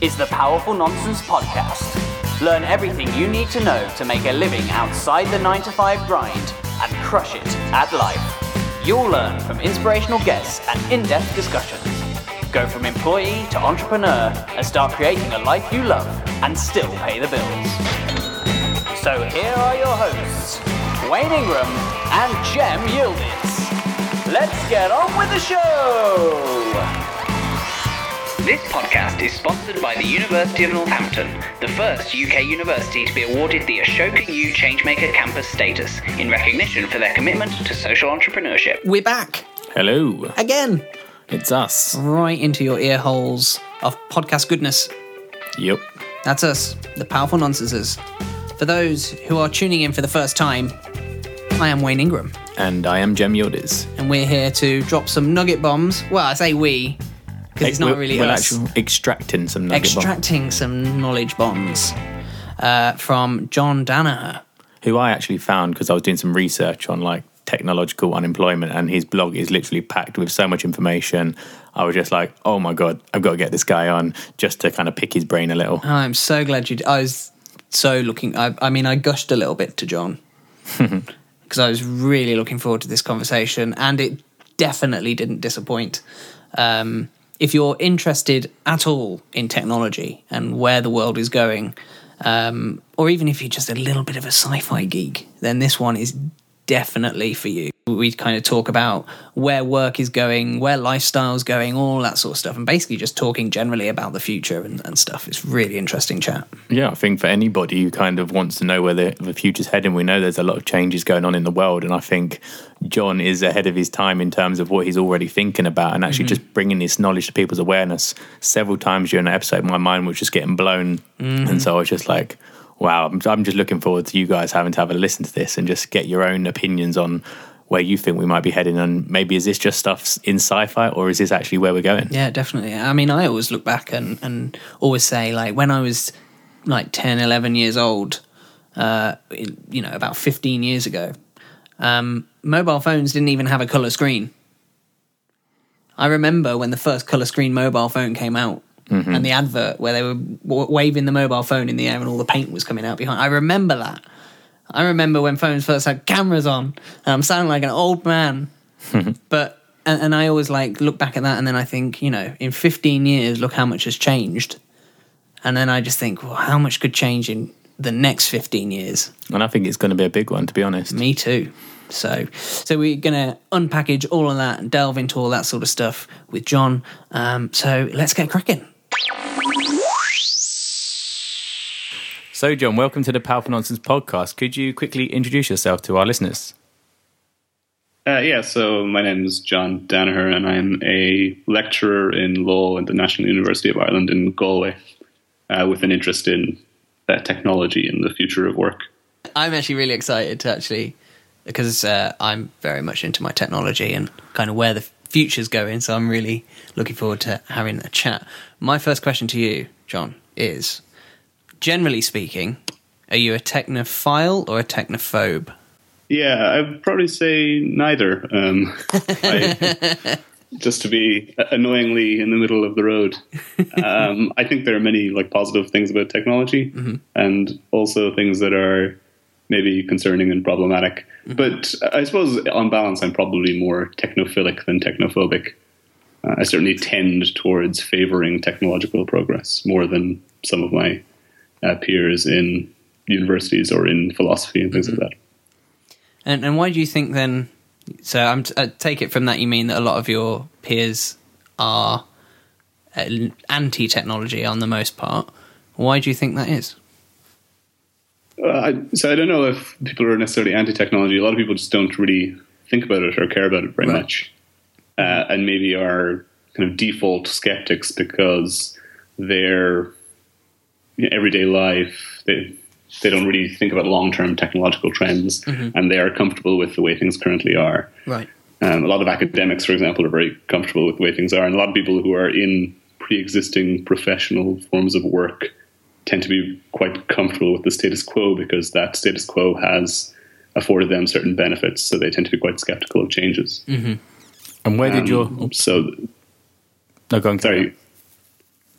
is the Powerful Nonsense Podcast. Learn everything you need to know to make a living outside the 9 to 5 grind and crush it at life. You'll learn from inspirational guests and in depth discussions. Go from employee to entrepreneur and start creating a life you love and still pay the bills. So here are your hosts, Wayne Ingram and Jem Yildiz. Let's get on with the show! This podcast is sponsored by the University of Northampton, the first UK university to be awarded the Ashoka U Changemaker campus status in recognition for their commitment to social entrepreneurship. We're back Hello, again, it's us. right into your ear holes of podcast goodness. Yep. That's us, the powerful nonsenses. For those who are tuning in for the first time, I am Wayne Ingram, And I am Jem Yildiz. and we're here to drop some nugget bombs. Well, I say we, because it's not really we're us. actually extracting some nugget Extracting some knowledge bombs uh, from John Danaher. who I actually found because I was doing some research on like technological unemployment, and his blog is literally packed with so much information. I was just like, oh my god, I've got to get this guy on just to kind of pick his brain a little. I'm so glad you. d- I was so looking. I, I mean, I gushed a little bit to John because I was really looking forward to this conversation, and it definitely didn't disappoint. Um, if you're interested at all in technology and where the world is going, um, or even if you're just a little bit of a sci-fi geek, then this one is definitely for you. We kind of talk about where work is going, where lifestyle's going, all that sort of stuff, and basically just talking generally about the future and, and stuff. It's really interesting chat. Yeah, I think for anybody who kind of wants to know where the, the future's heading, we know there's a lot of changes going on in the world, and I think John is ahead of his time in terms of what he's already thinking about, and actually mm-hmm. just bringing this knowledge to people's awareness. Several times during the episode, my mind was just getting blown, mm-hmm. and so I was just like, "Wow!" I'm, I'm just looking forward to you guys having to have a listen to this and just get your own opinions on where you think we might be heading, and maybe is this just stuff in sci-fi, or is this actually where we're going? Yeah, definitely. I mean, I always look back and, and always say, like, when I was like 10, 11 years old, uh, you know, about 15 years ago, um, mobile phones didn't even have a color screen. I remember when the first color screen mobile phone came out and the advert where they were w- waving the mobile phone in the air and all the paint was coming out behind. I remember that. I remember when phones first had cameras on. And I'm sounding like an old man. but and, and I always like look back at that and then I think, you know, in 15 years, look how much has changed. And then I just think, well, how much could change in the next 15 years? And I think it's going to be a big one, to be honest. Me too. So, so we're gonna unpackage all of that and delve into all that sort of stuff with John. Um, so let's get cracking. So, John, welcome to the Powerful Nonsense podcast. Could you quickly introduce yourself to our listeners? Uh, yeah, so my name is John Danaher, and I'm a lecturer in law at the National University of Ireland in Galway, uh, with an interest in uh, technology and the future of work. I'm actually really excited to actually because uh, I'm very much into my technology and kind of where the future's going. So I'm really looking forward to having a chat. My first question to you, John, is generally speaking, are you a technophile or a technophobe? Yeah, I'd probably say neither. Um, I, just to be annoyingly in the middle of the road. Um, I think there are many like positive things about technology, and also things that are maybe concerning and problematic. But I suppose on balance, I'm probably more technophilic than technophobic. Uh, I certainly tend towards favoring technological progress more than some of my uh, peers in universities or in philosophy and things like that. And and why do you think then? So I'm t- I take it from that you mean that a lot of your peers are uh, anti-technology on the most part. Why do you think that is? Uh, I, so I don't know if people are necessarily anti-technology. A lot of people just don't really think about it or care about it very Right. much, uh, and maybe are kind of default skeptics because their everyday life they they don't really think about long-term technological trends, and they are comfortable with the way things currently are. Right. Um, a lot of academics, for example, are very comfortable with the way things are, and a lot of people who are in pre-existing professional forms of work tend to be quite comfortable with the status quo because that status quo has afforded them certain benefits, so they tend to be quite skeptical of changes. And where did your Um, so, no, go on, sorry.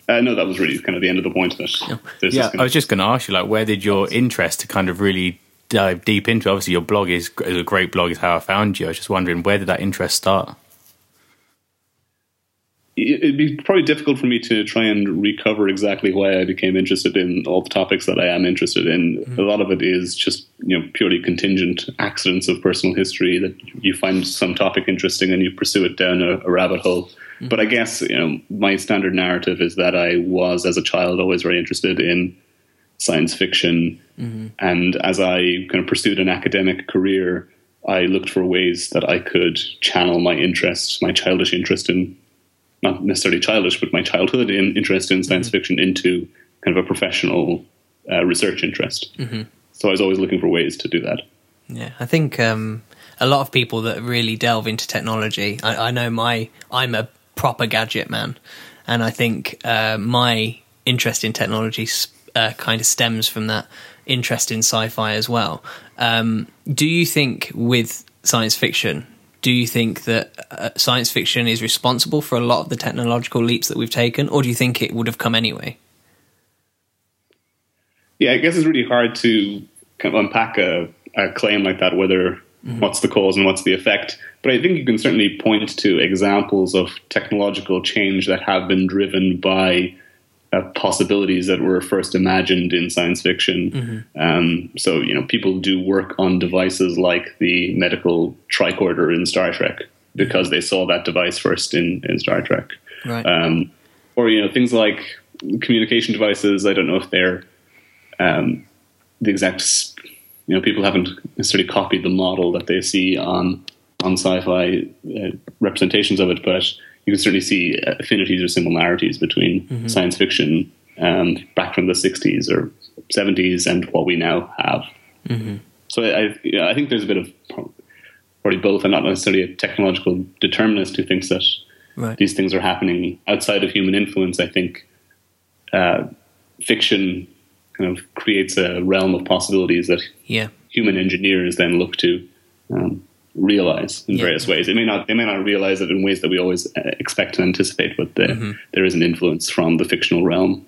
Uh, no, that was really kind of the end of the point. That Yeah, this kind I was just going to ask you, like, where did your interest to kind of really dive deep into? Obviously, your blog is, is a great blog. Is how I found you. I was just wondering, where did that interest start? It- it'd be probably difficult for me to try and recover exactly why I became interested in all the topics that I am interested in. Mm-hmm. A lot of it is just you know purely contingent accidents of personal history that you find some topic interesting and you pursue it down a, a rabbit hole. Mm-hmm. But I guess you know my standard narrative is that I was as a child always very interested in science fiction, mm-hmm. and as I kind of pursued an academic career, I looked for ways that I could channel my interest, my childish interest in not necessarily childish, but my childhood in, interest in science fiction into kind of a professional uh, research interest. So I was always looking for ways to do that. Yeah, I think um, a lot of people that really delve into technology. I, I know my I'm a proper gadget man, and I think uh, my interest in technology uh, kind of stems from that interest in sci-fi as well. Um, do you think with science fiction? Do you think that uh, science fiction is responsible for a lot of the technological leaps that we've taken, or do you think it would have come anyway? Yeah, I guess it's really hard to kind of unpack a, a claim like that, whether what's the cause and what's the effect. But I think you can certainly point to examples of technological change that have been driven by uh, possibilities that were first imagined in science fiction. Um, so, you know, people do work on devices like the medical tricorder in Star Trek because they saw that device first in, in Star Trek. Right. Um, or, you know, things like communication devices. I don't know if they're um, the exact, you know, people haven't necessarily copied the model that they see on on sci-fi uh, representations of it, but you can certainly see affinities or similarities between science fiction um, back from the '60s or '70s and what we now have. So I, I, you know, I think there's a bit of pro- probably both. I'm not necessarily a technological determinist who thinks that Right. these things are happening outside of human influence. I think uh, fiction kind of creates a realm of possibilities that Yeah. human engineers then look to um, realize in Yeah. various ways. They may not they may not realize it in ways that we always uh, expect and anticipate, but the, Mm-hmm. there is an influence from the fictional realm.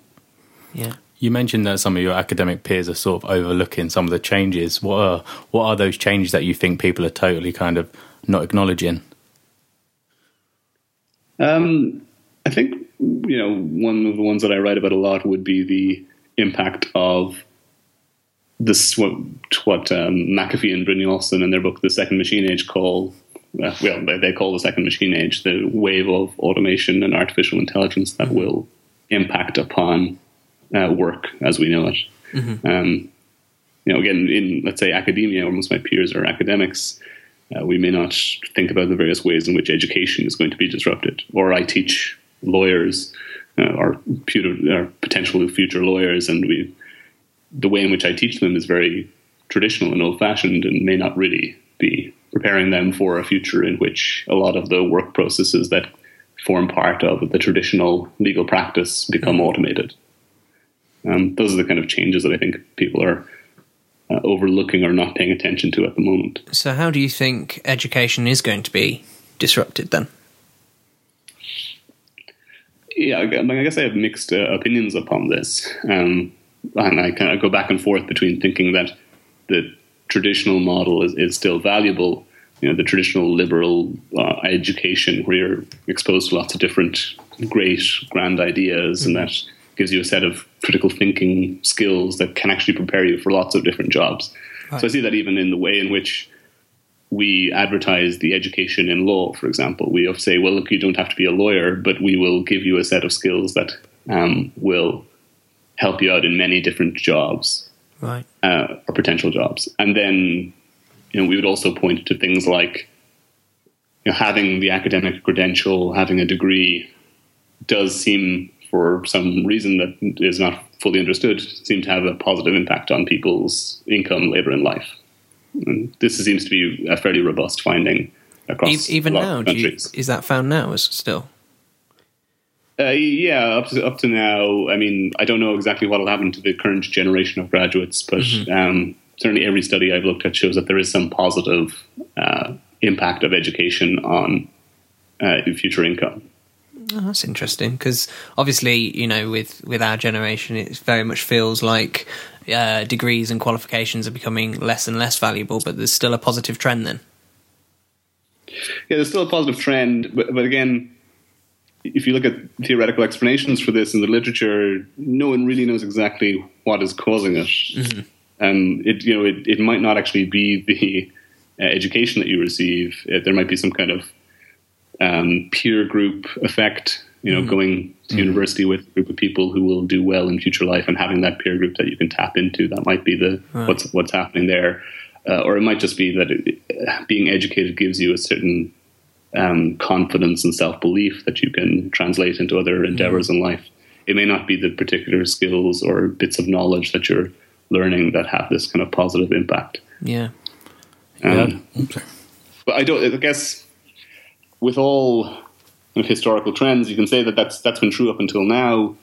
Yeah. You mentioned that some of your academic peers are sort of overlooking some of the changes. What are what are those changes that you think people are totally kind of not acknowledging? Um, I think you know one of the ones that I write about a lot would be the impact of this what what um, McAfee and Brittany Brynjolfsson in their book The Second Machine Age call uh, well they- they call the Second Machine Age the wave of automation and artificial intelligence that will impact upon uh, work as we know it. Um, you know, again, in let's say academia, where most of my peers are academics, uh, we may not think about the various ways in which education is going to be disrupted. Or I teach lawyers, uh, or, or potential future lawyers, and we the way in which I teach them is very traditional and old fashioned, and may not really be preparing them for a future in which a lot of the work processes that form part of the traditional legal practice become automated. Um, those are the kind of changes that I think people are uh, overlooking or not paying attention to at the moment. So, how do you think education is going to be disrupted then? Yeah, I guess I have mixed uh, opinions upon this, um, and I kind of go back and forth between thinking that the traditional model is, is still valuable. You know, the traditional liberal uh, education where you're exposed to lots of different great, grand ideas, and that gives you a set of critical thinking skills that can actually prepare you for lots of different jobs. So I see that even in the way in which we advertise the education in law, for example. We say, well, look, you don't have to be a lawyer, but we will give you a set of skills that um, will help you out in many different jobs Right. uh, or potential jobs. And then, you know, we would also point to things like you know, having the academic credential, having a degree, does seem, for some reason that is not fully understood, seem to have a positive impact on people's income, labor, and life. And this seems to be a fairly robust finding across even a lot now, you, countries. is that found now as still? Uh, yeah, up to up to now. I mean, I don't know exactly what will happen to the current generation of graduates, but Mm-hmm. um, certainly every study I've looked at shows that there is some positive uh, impact of education on uh, future income. Oh, that's interesting because obviously, you know, with with our generation, it very much feels like uh, degrees and qualifications are becoming less and less valuable. But there's still a positive trend then. Yeah, there's still a positive trend, but, but again, if you look at theoretical explanations for this in the literature, no one really knows exactly what is causing it. Mm-hmm. And it, you know, it, it might not actually be the uh, education that you receive. Uh, there might be some kind of um, peer group effect. You know, mm-hmm. going to mm-hmm. university with a group of people who will do well in future life, and having that peer group that you can tap into. That might be the right. what's what's happening there, uh, or it might just be that it, being educated gives you a certain um, confidence and self belief that you can translate into other mm-hmm. endeavors mm-hmm. in life. It may not be the particular skills or bits of knowledge that you're learning that have this kind of positive impact. Yeah. Um, yeah. But I don't. I guess with all kind of historical trends, you can say that that's that's been true up until now.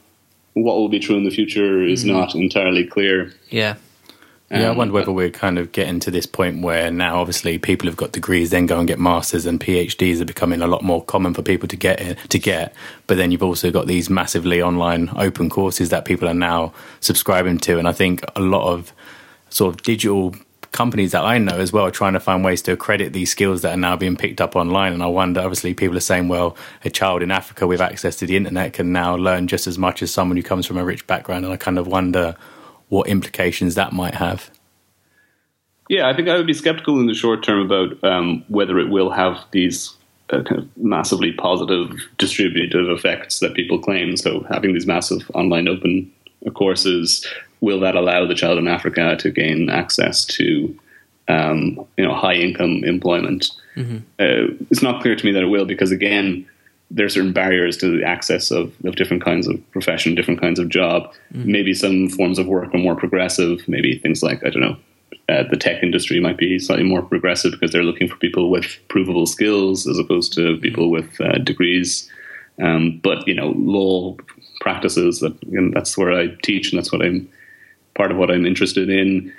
What will be true in the future is mm-hmm. not entirely clear. Yeah. Yeah, I um, wonder whether we're kind of getting to this point where now, obviously, people have got degrees, then go and get masters, and PhDs are becoming a lot more common for people to get in, to get. But then you've also got these massively online open courses that people are now subscribing to, and I think a lot of sort of digital companies that I know as well are trying to find ways to accredit these skills that are now being picked up online. And I wonder, obviously, people are saying, well, a child in Africa with access to the internet can now learn just as much as someone who comes from a rich background. And I kind of wonder what implications that might have. Yeah, I think I would be skeptical in the short term about um, whether it will have these uh, kind of massively positive distributive effects that people claim. So, having these massive online open courses, will that allow the child in Africa to gain access to um, you know high income employment? Mm-hmm. Uh, it's not clear to me that it will because again, there are certain barriers to the access of, of different kinds of profession, different kinds of job. Mm-hmm. Maybe some forms of work are more progressive. Maybe things like I don't know. Uh, the tech industry might be slightly more progressive because they're looking for people with provable skills as opposed to people with uh, degrees. Um, but you know, law practices that that's where I teach and that's what I'm part of what I'm interested in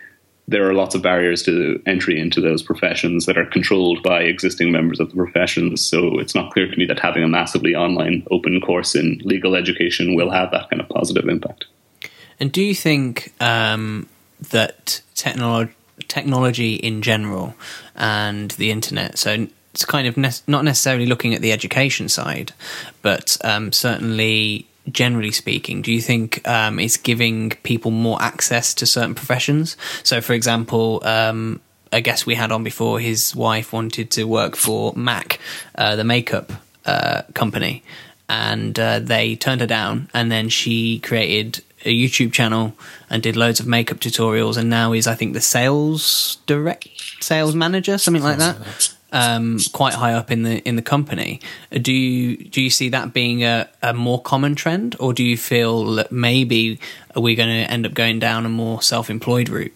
there are lots of barriers to entry into those professions that are controlled by existing members of the professions. So it's not clear to me that having a massively online open course in legal education will have that kind of positive impact. And do you think um, that technology, technology in general and the internet, so it's kind of ne- not necessarily looking at the education side, but um, certainly generally speaking, do you think um, it's giving people more access to certain professions? So, for example, um, a guest we had on before, his wife wanted to work for MAC, uh, the makeup uh, company, and uh, they turned her down. And then she created a YouTube channel and did loads of makeup tutorials. And now is, I think, the sales direct sales manager, something like that um, quite high up in the in the company. Do you do you see that being a, a more common trend, or do you feel that maybe are we're going to end up going down a more self employed route?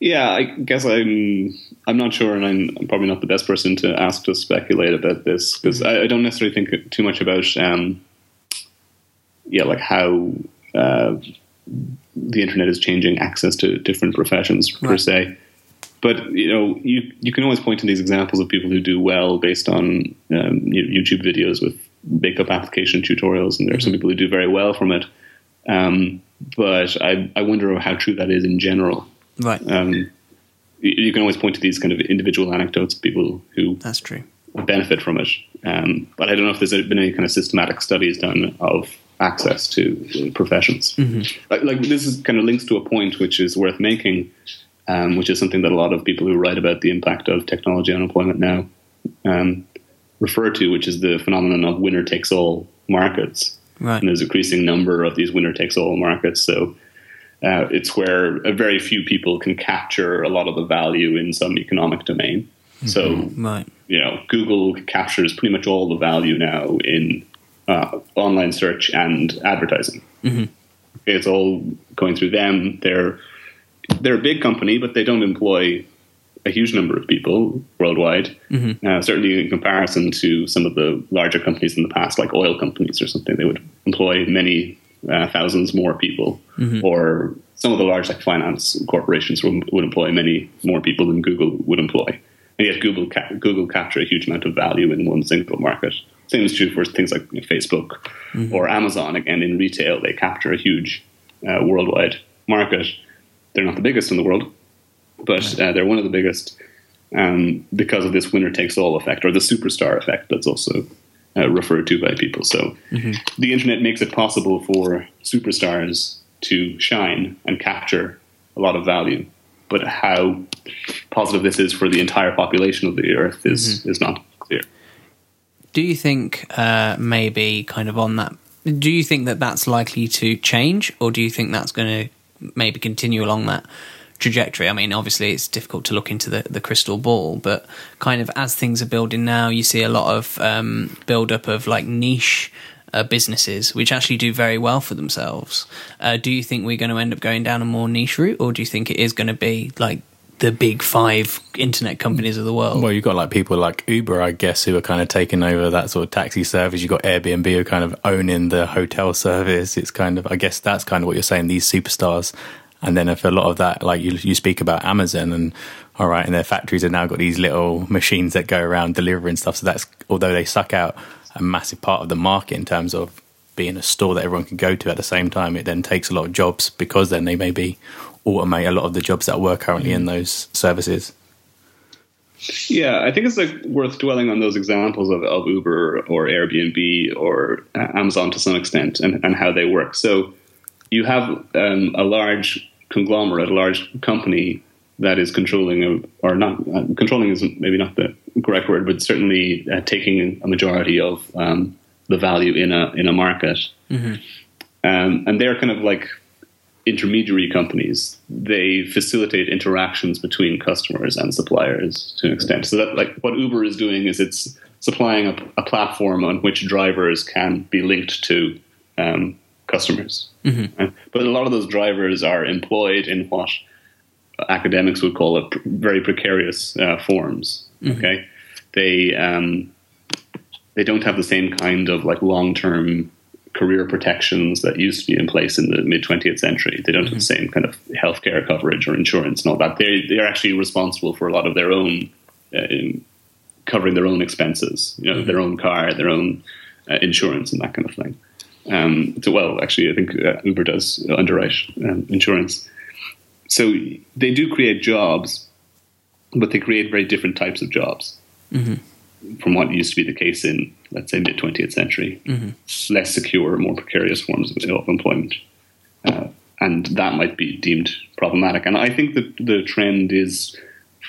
Yeah, I guess I'm. I'm not sure, and I'm, I'm, probably not the best person to ask to speculate about this because mm-hmm. I, I, don't necessarily think too much about. Um, yeah, like how uh, the internet is changing access to different professions right. per se but you know, you you can always point to these examples of people who do well based on um, YouTube videos with makeup application tutorials, and there are some mm-hmm. people who do very well from it. Um, but I I wonder how true that is in general. Right. Um, you, can always point to these kind of individual anecdotes, of people who that's true benefit from it. Um, but I don't know if there's been any kind of systematic studies done of access to professions. Mm-hmm. Like, like this is kind of links to a point which is worth making um, which is something that a lot of people who write about the impact of technology on employment now um, refer to, which is the phenomenon of winner takes all markets. Right. And there's a increasing number of these winner takes all markets. So uh, it's where a very few people can capture a lot of the value in some economic domain. Mm-hmm. So, right. you know, Google captures pretty much all the value now in uh, online search and advertising. Mm-hmm. It's all going through them. They're they're a big company, but they don't employ a huge number of people worldwide. Mm-hmm. Uh, certainly, in comparison to some of the larger companies in the past, like oil companies or something, they would employ many uh, thousands more people. Mm-hmm. Or some of the large, like finance corporations, would, would, employ many more people than Google would employ. And yet, Google ca- Google capture a huge amount of value in one single market. Same is true for things like you know, Facebook or Amazon. Again, in retail, they capture a huge uh, worldwide market. They're not the biggest in the world, but uh, they're one of the biggest um, because of this winner takes all effect or the superstar effect that's also uh, referred to by people. So the internet makes it possible for superstars to shine and capture a lot of value. But how positive this is for the entire population of the earth is, is not clear. Do you think uh, maybe kind of on that? Do you think that that's likely to change, or do you think that's going to maybe continue along that trajectory? I mean, obviously, it's difficult to look into the, the crystal ball, but kind of as things are building now, you see a lot of um, build up of like niche uh, businesses which actually do very well for themselves. Uh, do you think we're going to end up going down a more niche route, or do you think it is going to be like the big five internet companies of the world? Well, you've got like people like Uber, I guess, who are kind of taking over that sort of taxi service. You've got Airbnb who are kind of owning the hotel service. It's kind of, I guess that's kind of what you're saying, these superstars. And then if a lot of that, like you, you speak about Amazon and all right, and their factories have now got these little machines that go around delivering stuff. So that's, although they suck out a massive part of the market in terms of being a store that everyone can go to at the same time, it then takes a lot of jobs because then they maybe automate a lot of the jobs that work currently in those services. Yeah, I think it's like worth dwelling on those examples of, of Uber or Airbnb or uh, Amazon to some extent and, and how they work. So you have um, a large conglomerate, a large company that is controlling, a, or not uh, controlling isn't maybe not the correct word, but certainly uh, taking a majority of um, the value in a in a market, um, and they're kind of like intermediary companies. They facilitate interactions between customers and suppliers to an extent. So that like what Uber is doing is it's supplying a, a platform on which drivers can be linked to um, customers. Right? But a lot of those drivers are employed in what academics would call it pr- very precarious uh, forms. Okay, they um, they don't have the same kind of like long term career protections that used to be in place in the mid 20th century. They don't have the same kind of healthcare coverage or insurance and all that. They they're actually responsible for a lot of their own uh, covering their own expenses, you know, their own car, their own uh, insurance, and that kind of thing. Um, so, well, actually, I think uh, Uber does underwrite um, insurance. So they do create jobs, but they create very different types of jobs from what used to be the case in, let's say, mid 20th century. Less secure, more precarious forms of, of employment. Uh, and that might be deemed problematic. And I think that the trend is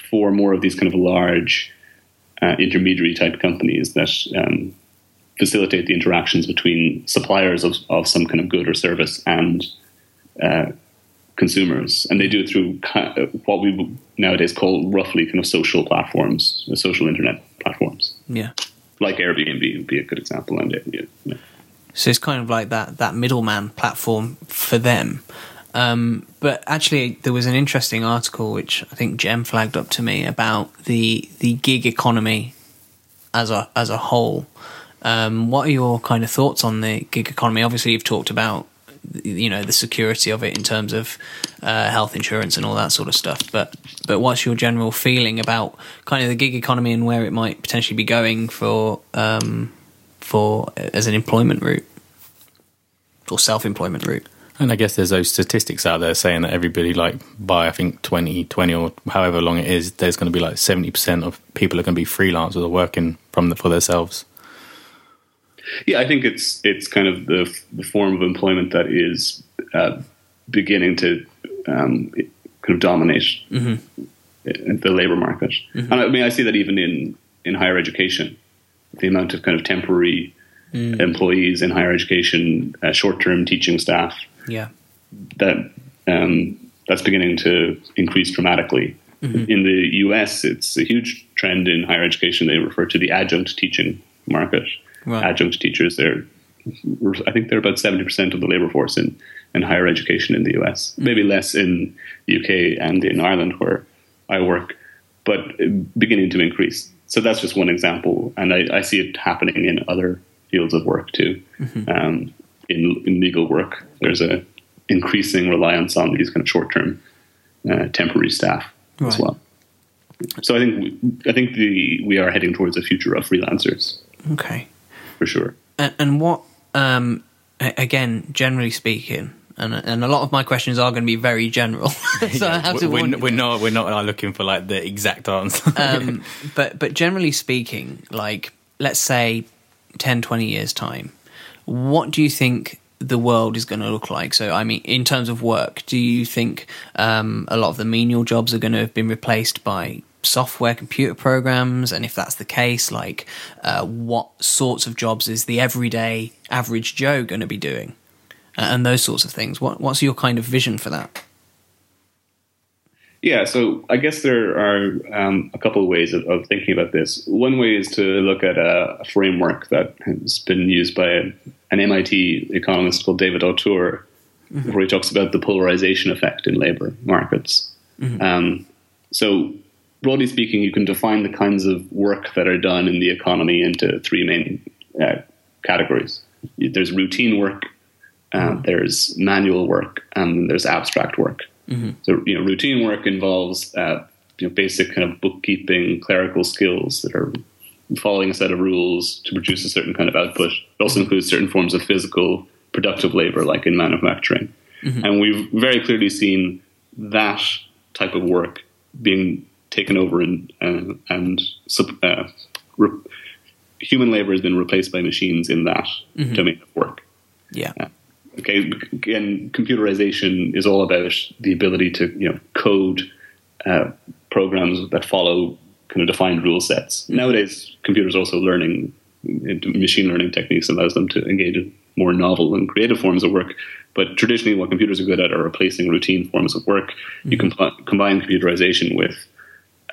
for more of these kind of large uh, intermediary type companies that um, facilitate the interactions between suppliers of, of some kind of good or service and uh, consumers. And they do it through ki- uh, what we nowadays call roughly kind of social platforms, uh, social internet platforms, Yeah. like Airbnb would be a good example. And yeah, yeah. So it's kind of like that that middleman platform for them. Um, but actually, there was an interesting article which I think Jem flagged up to me about the the gig economy as a as a whole. Um, what are your kind of thoughts on the gig economy? Obviously, you've talked about you know the security of it in terms of uh, health insurance and all that sort of stuff. But but what's your general feeling about kind of the gig economy and where it might potentially be going for um, for as an employment route or self employment route? And I guess there's those statistics out there saying that everybody, like, by I think 2020 or however long it is, there's going to be like 70% of people are going to be freelancers or working from the, for themselves. Yeah, I think it's it's kind of the, the form of employment that is uh, beginning to um, kind of dominate the labor market. And I mean, I see that even in, in higher education, the amount of kind of temporary employees in higher education, uh, short term teaching staff, Yeah. that um, that's beginning to increase dramatically. In the U.S., it's a huge trend in higher education. They refer to the adjunct teaching market. Right. Adjunct teachers, they're I think they're about seventy percent of the labor force in, in higher education in the U.S. Maybe less in the UK and in Ireland where I work, but beginning to increase. So that's just one example, and I, I see it happening in other fields of work too. Um, in, in legal work, there's a increasing reliance on these kind of short term, uh, temporary staff as well. So I think we, I think the we are heading towards a future of freelancers. Okay. For sure. And, and what, um, again, generally speaking, and and a lot of my questions are going to be very general, so I have to we're, warn we're not we're not looking for like the exact answer. um, but but generally speaking, like let's say 10, 20 years time, what do you think the world is going to look like? So I mean, in terms of work, do you think um, a lot of the menial jobs are going to have been replaced by software computer programs and if that's the case like uh, what sorts of jobs is the everyday average joe going to be doing? Uh, and those sorts of things. What, what's your kind of vision for that? Yeah, so I guess there are um, a couple of ways of, of thinking about this. One way is to look at a, a framework that has been used by a, an MIT economist called David Autor, where he talks about the polarization effect in labor markets. Um, so, broadly speaking, you can define the kinds of work that are done in the economy into three main uh, categories. There's routine work, uh, there's manual work, and there's abstract work. So, you know, routine work involves uh, you know, basic kind of bookkeeping, clerical skills that are following a set of rules to produce a certain kind of output. It also includes certain forms of physical, productive labor, like in manufacturing. And we've very clearly seen that type of work being taken over and uh, and uh, re- human labor has been replaced by machines in that domain of work. yeah Okay, again, computerization is all about the ability to you know code uh, programs that follow kind of defined rule sets. Nowadays, computers are also learning machine learning techniques allows them to engage in more novel and creative forms of work. But traditionally, what computers are good at are replacing routine forms of work. You can combine computerization with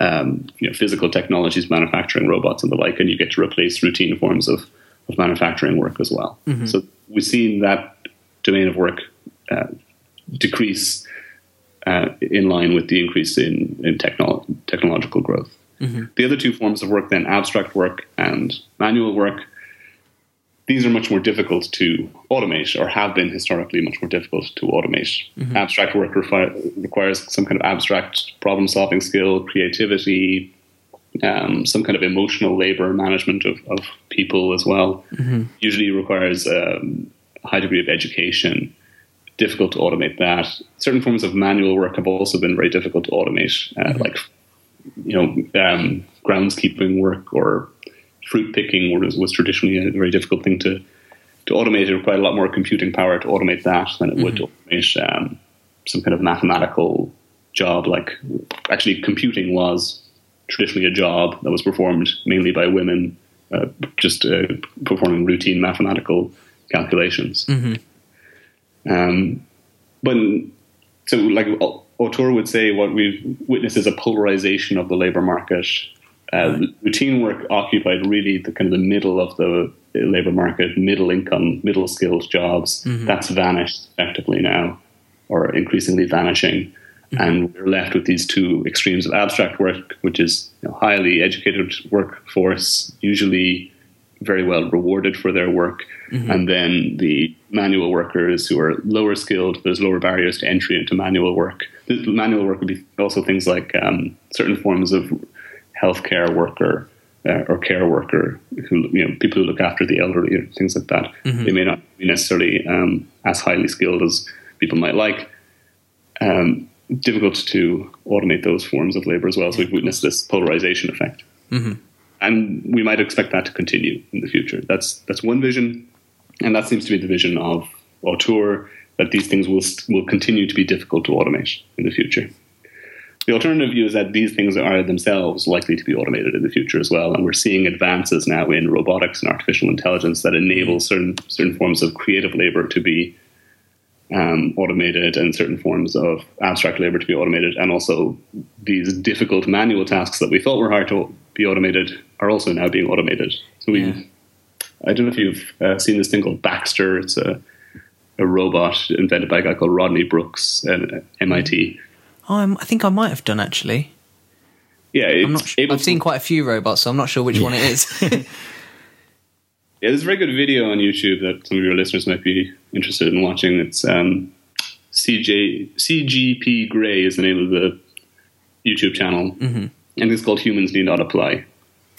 um, you know, physical technologies, manufacturing robots, and the like, and you get to replace routine forms of, of manufacturing work as well. So we've seen that domain of work uh, decrease uh, in line with the increase in, in technolo- technological growth. The other two forms of work, then abstract work and manual work, these are much more difficult to automate or have been historically much more difficult to automate. Abstract work refi- requires some kind of abstract problem solving skill, creativity, um, some kind of emotional labor management of, of people as well. Usually requires um, a high degree of education. Difficult to automate that. Certain forms of manual work have also been very difficult to automate, uh, like you know um, groundskeeping work or fruit picking was, was traditionally a very difficult thing to to automate. It required a lot more computing power to automate that than it would to automate um, some kind of mathematical job. Like actually, computing was traditionally a job that was performed mainly by women, uh, just uh, performing routine mathematical calculations. Um, but so, like Autor would say, what we've witnessed is a polarization of the labor market. Uh, Routine work occupied really the kind of the middle of the labor market, middle income, middle skilled jobs. That's vanished effectively now, or increasingly vanishing. And we're left with these two extremes of abstract work, which is you know, highly educated workforce, usually very well rewarded for their work, and then the manual workers who are lower skilled. There's lower barriers to entry into manual work. The manual work would be also things like um, certain forms of healthcare worker uh, or care worker, who you know people who look after the elderly, or things like that. They may not be necessarily um, as highly skilled as people might like. Um, difficult to automate those forms of labor as well. So we've witnessed this polarization effect and we might expect that to continue in the future. That's that's one vision, and that seems to be the vision of Autor that these things will will continue to be difficult to automate in the future. The alternative view is that these things are themselves likely to be automated in the future as well, and we're seeing advances now in robotics and artificial intelligence that enable certain certain forms of creative labor to be um, automated and certain forms of abstract labor to be automated, and also these difficult manual tasks that we thought were hard to be automated are also now being automated. So we, Yeah. I don't know if you've uh, seen this thing called Baxter. It's a a robot invented by a guy called Rodney Brooks at MIT. Oh, I'm, i think i might have done actually. Yeah, i'm not able i've seen quite a few robots so i'm not sure which one it is. Yeah, there's a very good video on YouTube that some of your listeners might be interested in watching. It's um, CJ CGP Grey is the name of the YouTube channel, and it's called "Humans Need Not Apply."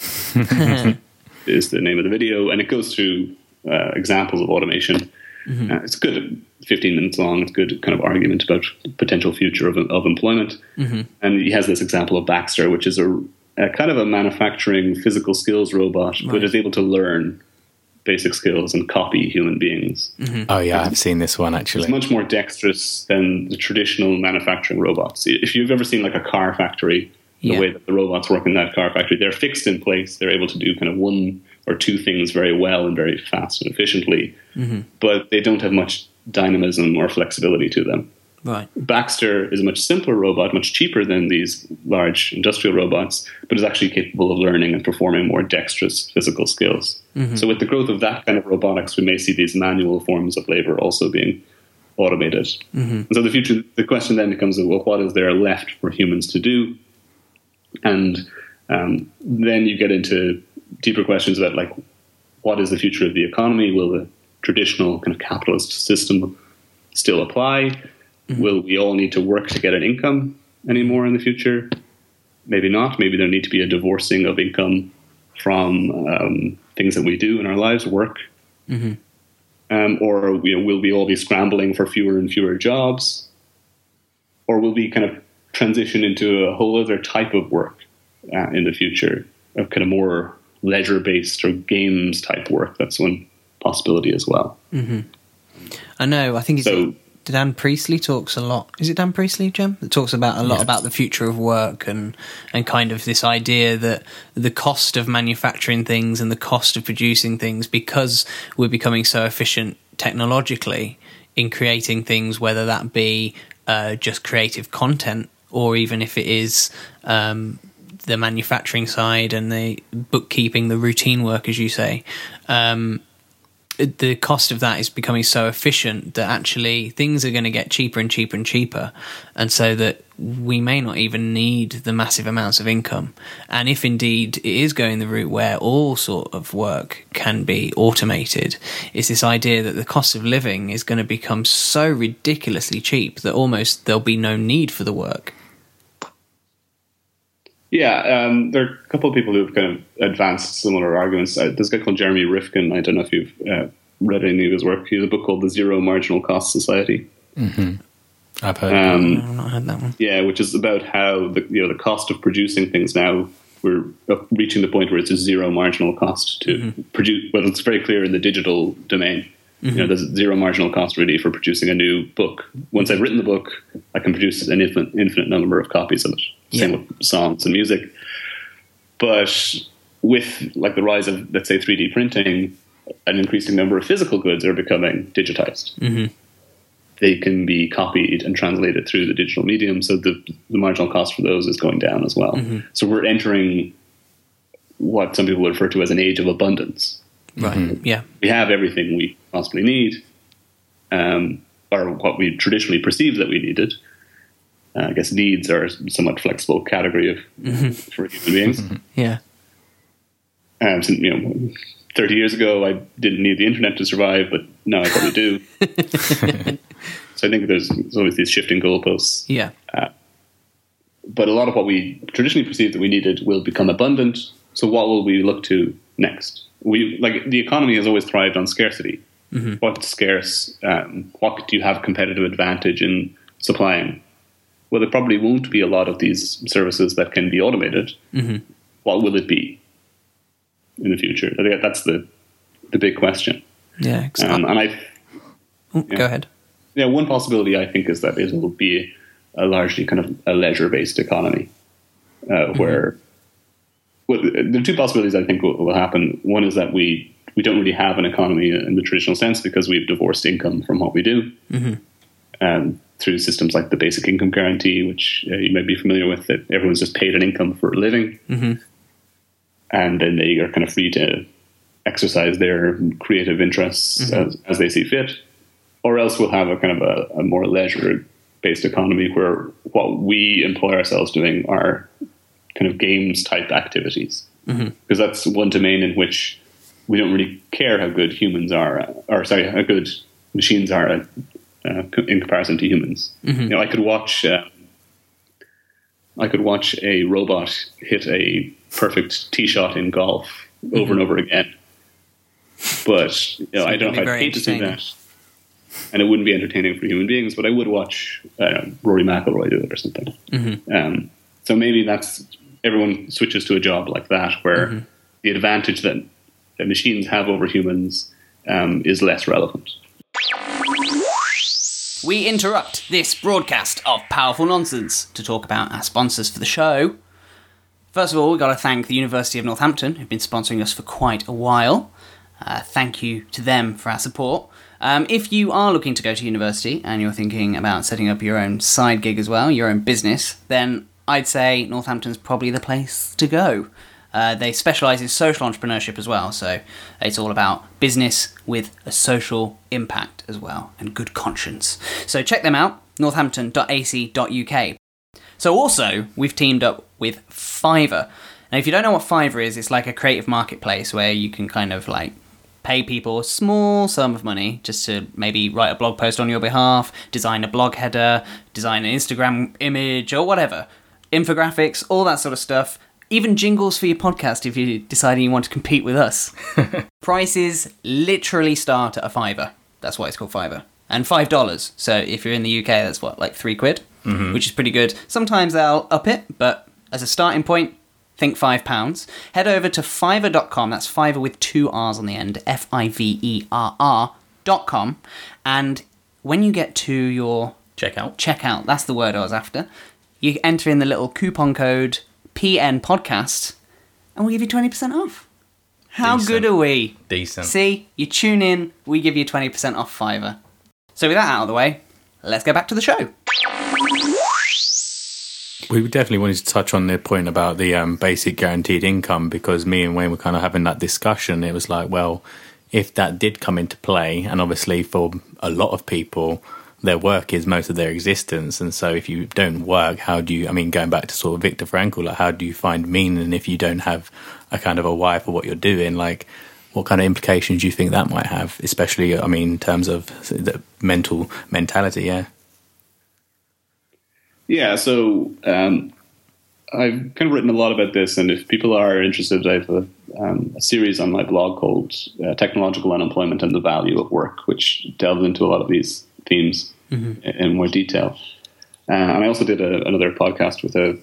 is the name of the video, and it goes through uh, examples of automation. Mm-hmm. Uh, it's good, 15 minutes long. It's good kind of argument about potential future of, of employment. Mm-hmm. And he has this example of Baxter, which is a, a kind of a manufacturing physical skills robot, but is able to learn basic skills and copy human beings. Mm-hmm. Oh yeah, I've seen this one actually. It's much more dexterous than the traditional manufacturing robots. If you've ever seen like a car factory, the Yeah. way that the robots work in that car factory, they're fixed in place. They're able to do kind of one or two things very well and very fast and efficiently, mm-hmm. but they don't have much dynamism or flexibility to them. Right. Baxter is a much simpler robot, much cheaper than these large industrial robots, but is actually capable of learning and performing more dexterous physical skills. Mm-hmm. So, with the growth of that kind of robotics, we may see these manual forms of labor also being automated. Mm-hmm. And so, the future, the question then becomes, well, what is there left for humans to do? And um, then you get into deeper questions about like, what is the future of the economy? Will the traditional kind of capitalist system still apply? Will we all need to work to get an income anymore in the future? Maybe not. Maybe there need to be a divorcing of income from um, things that we do in our lives, work. Um, or you know, will we all be scrambling for fewer and fewer jobs? Or will we kind of transition into a whole other type of work uh, in the future, of kind of more leisure based or games type work? That's one possibility as well. I know. I think it's So- Dan Priestley talks a lot. Is it Dan Priestley, Jem? That talks about a lot about the future of work and and kind of this idea that the cost of manufacturing things and the cost of producing things because we're becoming so efficient technologically in creating things, whether that be uh, just creative content or even if it is um, the manufacturing side and the bookkeeping, the routine work, as you say. Um, the cost of that is becoming so efficient that actually things are going to get cheaper and cheaper and cheaper, and so that we may not even need the massive amounts of income. And if indeed it is going the route where all sort of work can be automated, it's this idea that the cost of living is going to become so ridiculously cheap that almost there'll be no need for the work. Yeah, um, there are a couple of people who've kind of advanced similar arguments. Uh, there's a guy called Jeremy Rifkin. I don't know if you've uh, read any of his work. He has a book called The Zero Marginal Cost Society. I've heard. Um, I've not heard that one. yeah, which is about how the you know the cost of producing things now we're reaching the point where it's a zero marginal cost to produce. Well, it's very clear in the digital domain. You know, there's zero marginal cost really for producing a new book. Once I've written the book, I can produce an infinite, infinite number of copies of it. Same with songs and music. But with like the rise of let's say 3D printing, an increasing number of physical goods are becoming digitized mm-hmm. they can be copied and translated through the digital medium. So the, the marginal cost for those is going down as well. Mm-hmm. So we're entering what some people refer to as an age of abundance. Right. Mm-hmm. Yeah. We have everything we possibly need, um, or what we traditionally perceived that we needed. Uh, I guess needs are a somewhat flexible category of for human beings. Yeah. Um, so, you know, 30 years ago, I didn't need the internet to survive, but now I probably do. so I think there's, there's always these shifting goalposts. Yeah. But a lot of what we traditionally perceived that we needed will become abundant. So what will we look to next? We like the economy has always thrived on scarcity. What's scarce? Um, what do you have competitive advantage in supplying? Well, there probably won't be a lot of these services that can be automated. What will it be in the future? I think that's the the big question. Yeah. Um, Exactly. and I Oh, Go ahead. yeah, one possibility I think is that it will be a largely kind of a leisure-based economy, uh, where well, the two possibilities I think will, will happen. One is that we we don't really have an economy in the traditional sense because we've divorced income from what we do, um, through systems like the basic income guarantee, which uh, you may be familiar with. That everyone's just paid an income for a living, and then they are kind of free to exercise their creative interests as, as they see fit. Or else we'll have a kind of a, a more leisure based economy where what we employ ourselves doing are kind of games type activities. Because that's one domain in which we don't really care how good humans are or sorry how good machines are uh, uh, in comparison to humans you know i could watch um, i could watch a robot hit a perfect tee shot in golf over and over again. But you know, So I don't know if I'd hate to see that, and it wouldn't be entertaining for human beings. But I would watch uh, Rory McIlroy do it or something. Mm-hmm. Um, so maybe that's everyone switches to a job like that, where Mm-hmm. the advantage that, that machines have over humans um, is less relevant. We interrupt this broadcast of Powerful Nonsense to talk about our sponsors for the show. First of all, we've got to thank the University of Northampton, who've been sponsoring us for quite a while. Uh, thank you to them for our support. Um, if you are looking to go to university and you're thinking about setting up your own side gig as well, your own business, then I'd say Northampton's probably the place to go. Uh, they specialise in social entrepreneurship as well, so it's all about business with a social impact as well and good conscience. So check them out, northampton.ac.uk. So also, we've teamed up with Fiverr. Now, if you don't know what Fiverr is, it's like a creative marketplace where you can kind of like pay people a small sum of money just to maybe write a blog post on your behalf, design a blog header, design an Instagram image or whatever, infographics, all that sort of stuff. Even jingles for your podcast if you're deciding you want to compete with us. Prices literally start at a fiver. That's why it's called fiver. And five dollars. So if you're in the UK, that's what, like three quid? Mm-hmm. Which is pretty good. Sometimes they'll up it, but as a starting point, think five pounds. Head over to fiverr.com, that's Fiverr with two R's on the end, F I V E R R dot com. And when you get to your checkout, checkout, that's the word I was after, you enter in the little coupon code PN podcast and we'll give you 20% off. How Decent. good are we? Decent. See, you tune in, we give you 20% off Fiverr. So, with that out of the way, let's go back to the show. We definitely wanted to touch on the point about the um, basic guaranteed income because me and Wayne were kind of having that discussion. It was like, well, if that did come into play, and obviously for a lot of people, their work is most of their existence. And so if you don't work, how do you, I mean, going back to sort of Viktor Frankl, like how do you find meaning if you don't have a kind of a why for what you're doing? Like, what kind of implications do you think that might have, especially, I mean, in terms of the mental mentality? Yeah. Yeah, so um, I've kind of written a lot about this, and if people are interested, I have a, um, a series on my blog called uh, "Technological Unemployment and the Value of Work," which delves into a lot of these themes in, in more detail. Uh, and I also did a, another podcast with a,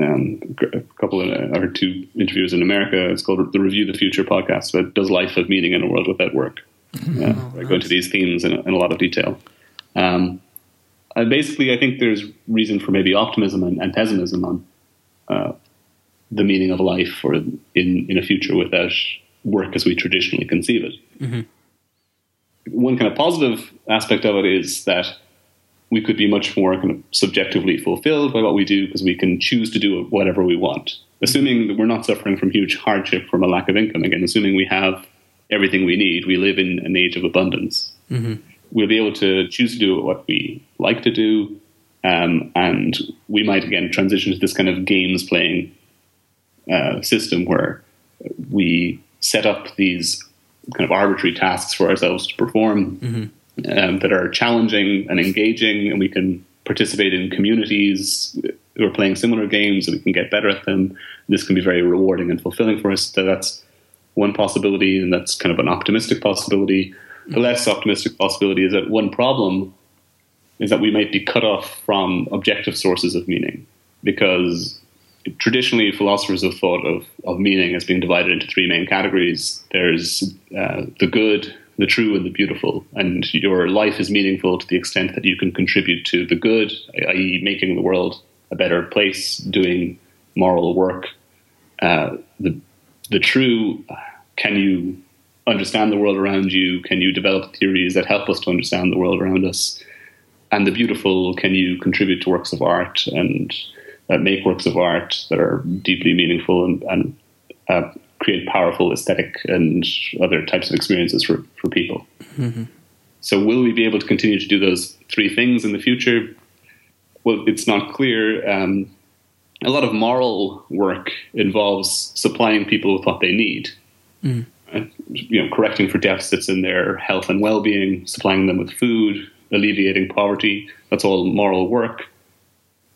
um, a couple of, uh, or two interviews in America. It's called the Review the Future podcast. But does life have meaning in a world without work? Uh, I go into these themes in, in a lot of detail. Um, and basically, I think there's reason for maybe optimism and, and pessimism on uh, the meaning of life or in, in a future without work as we traditionally conceive it. One kind of positive aspect of it is that we could be much more kind of subjectively fulfilled by what we do because we can choose to do whatever we want. Assuming that we're not suffering from huge hardship from a lack of income, again, assuming we have everything we need, we live in an age of abundance we'll be able to choose to do what we like to do, um, and we might again transition to this kind of games playing uh, system where we set up these kind of arbitrary tasks for ourselves to perform um, that are challenging and engaging, and we can participate in communities who are playing similar games, and we can get better at them. This can be very rewarding and fulfilling for us. So that's one possibility, and that's kind of an optimistic possibility. The less optimistic possibility is that one problem is that we might be cut off from objective sources of meaning because traditionally philosophers have thought of, of meaning as being divided into three main categories. There's uh, the good the true and the beautiful. And your life is meaningful to the extent that you can contribute to the good i.e making the world a better place doing moral work. Uh, the, the true can you understand the world around you? Can you develop theories that help us to understand the world around us? And the beautiful can you contribute to works of art? And uh, make works of art that are deeply meaningful and, and uh, create powerful aesthetic and other types of experiences for, for people. So, will we be able to continue to do those three things in the future? Well, it's not clear. Um, a lot of moral work involves supplying people with what they need. Uh, you know, correcting for deficits in their health and well-being, supplying them with food, alleviating poverty. That's all moral work.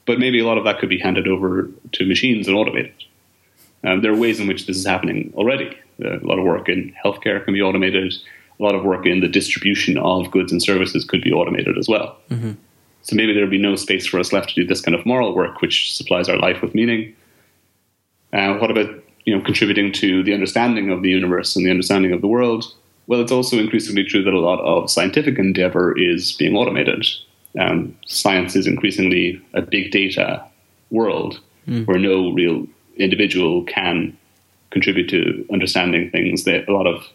But maybe a lot of that could be handed over to machines and automated. Um, there are ways in which this is happening already. Uh, a lot of work in healthcare can be automated. A lot of work in the distribution of goods and services could be automated as well. So maybe there would be no space for us left to do this kind of moral work, which supplies our life with meaning. Uh, what about you know contributing to the understanding of the universe and the understanding of the world? Well, it's also increasingly true that a lot of scientific endeavor is being automated. Um, science is increasingly a big data world where no real individual can contribute to understanding things. That a lot of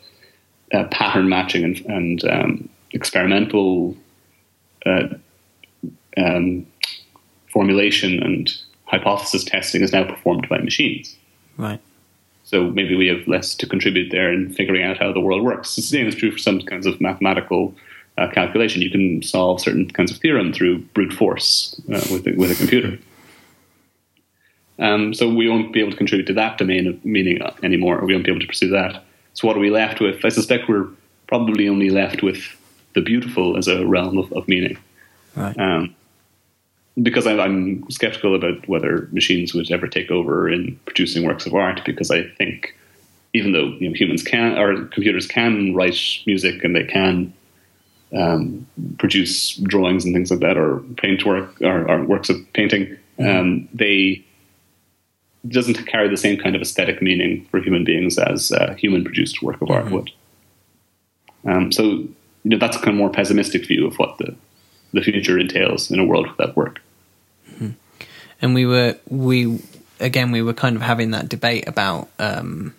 uh, pattern matching and, and um, experimental uh, um, formulation and hypothesis testing is now performed by machines. Right. So maybe we have less to contribute there in figuring out how the world works. The same is true for some kinds of mathematical uh, calculation. You can solve certain kinds of theorem through brute force uh, with a, with a computer. Um, so we won't be able to contribute to that domain of meaning anymore. We won't be able to pursue that. So what are we left with? I suspect we're probably only left with the beautiful as a realm of, of meaning. Right. Um, because I'm, I'm skeptical about whether machines would ever take over in producing works of art. Because I think, even though you know, humans can or computers can write music and they can um, produce drawings and things like that, or paint work or, or works of painting, um, they doesn't carry the same kind of aesthetic meaning for human beings as a human produced work of art would. Um, so you know that's a kind of more pessimistic view of what the the future entails in a world without work. and we were we again we were kind of having that debate about um,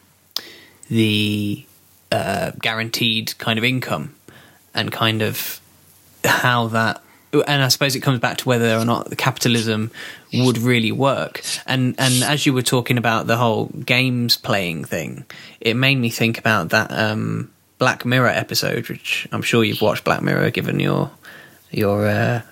the uh, guaranteed kind of income and kind of how that and I suppose it comes back to whether or not the capitalism would really work. And and as you were talking about the whole games playing thing, it made me think about that um, Black Mirror episode, which I'm sure you've watched Black Mirror, given your your uh,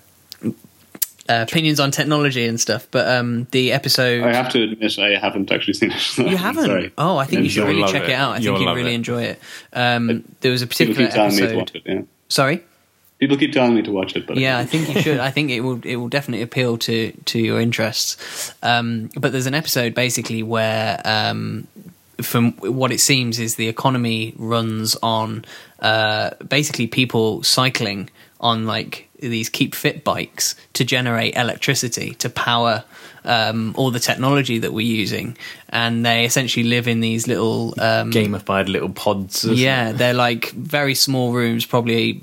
opinions on technology and stuff. But um, the episode I have to admit, I haven't actually seen it. you haven't. Sorry. Oh, I think you should You'll really check it, it. out. I You'll think you'd really it. enjoy it. Um, there was a People particular keep telling me to episode. watch it. Yeah. Sorry. People keep telling me to watch it, but Yeah, I think you should. I think it will. It will definitely appeal to to your interests. Um, but there's an episode basically where, um, from what it seems, is the economy runs on uh, basically people cycling on like these keep fit bikes to generate electricity to power um, all the technology that we're using, and they essentially live in these little um, Gamified little pods. yeah, they're like very small rooms, probably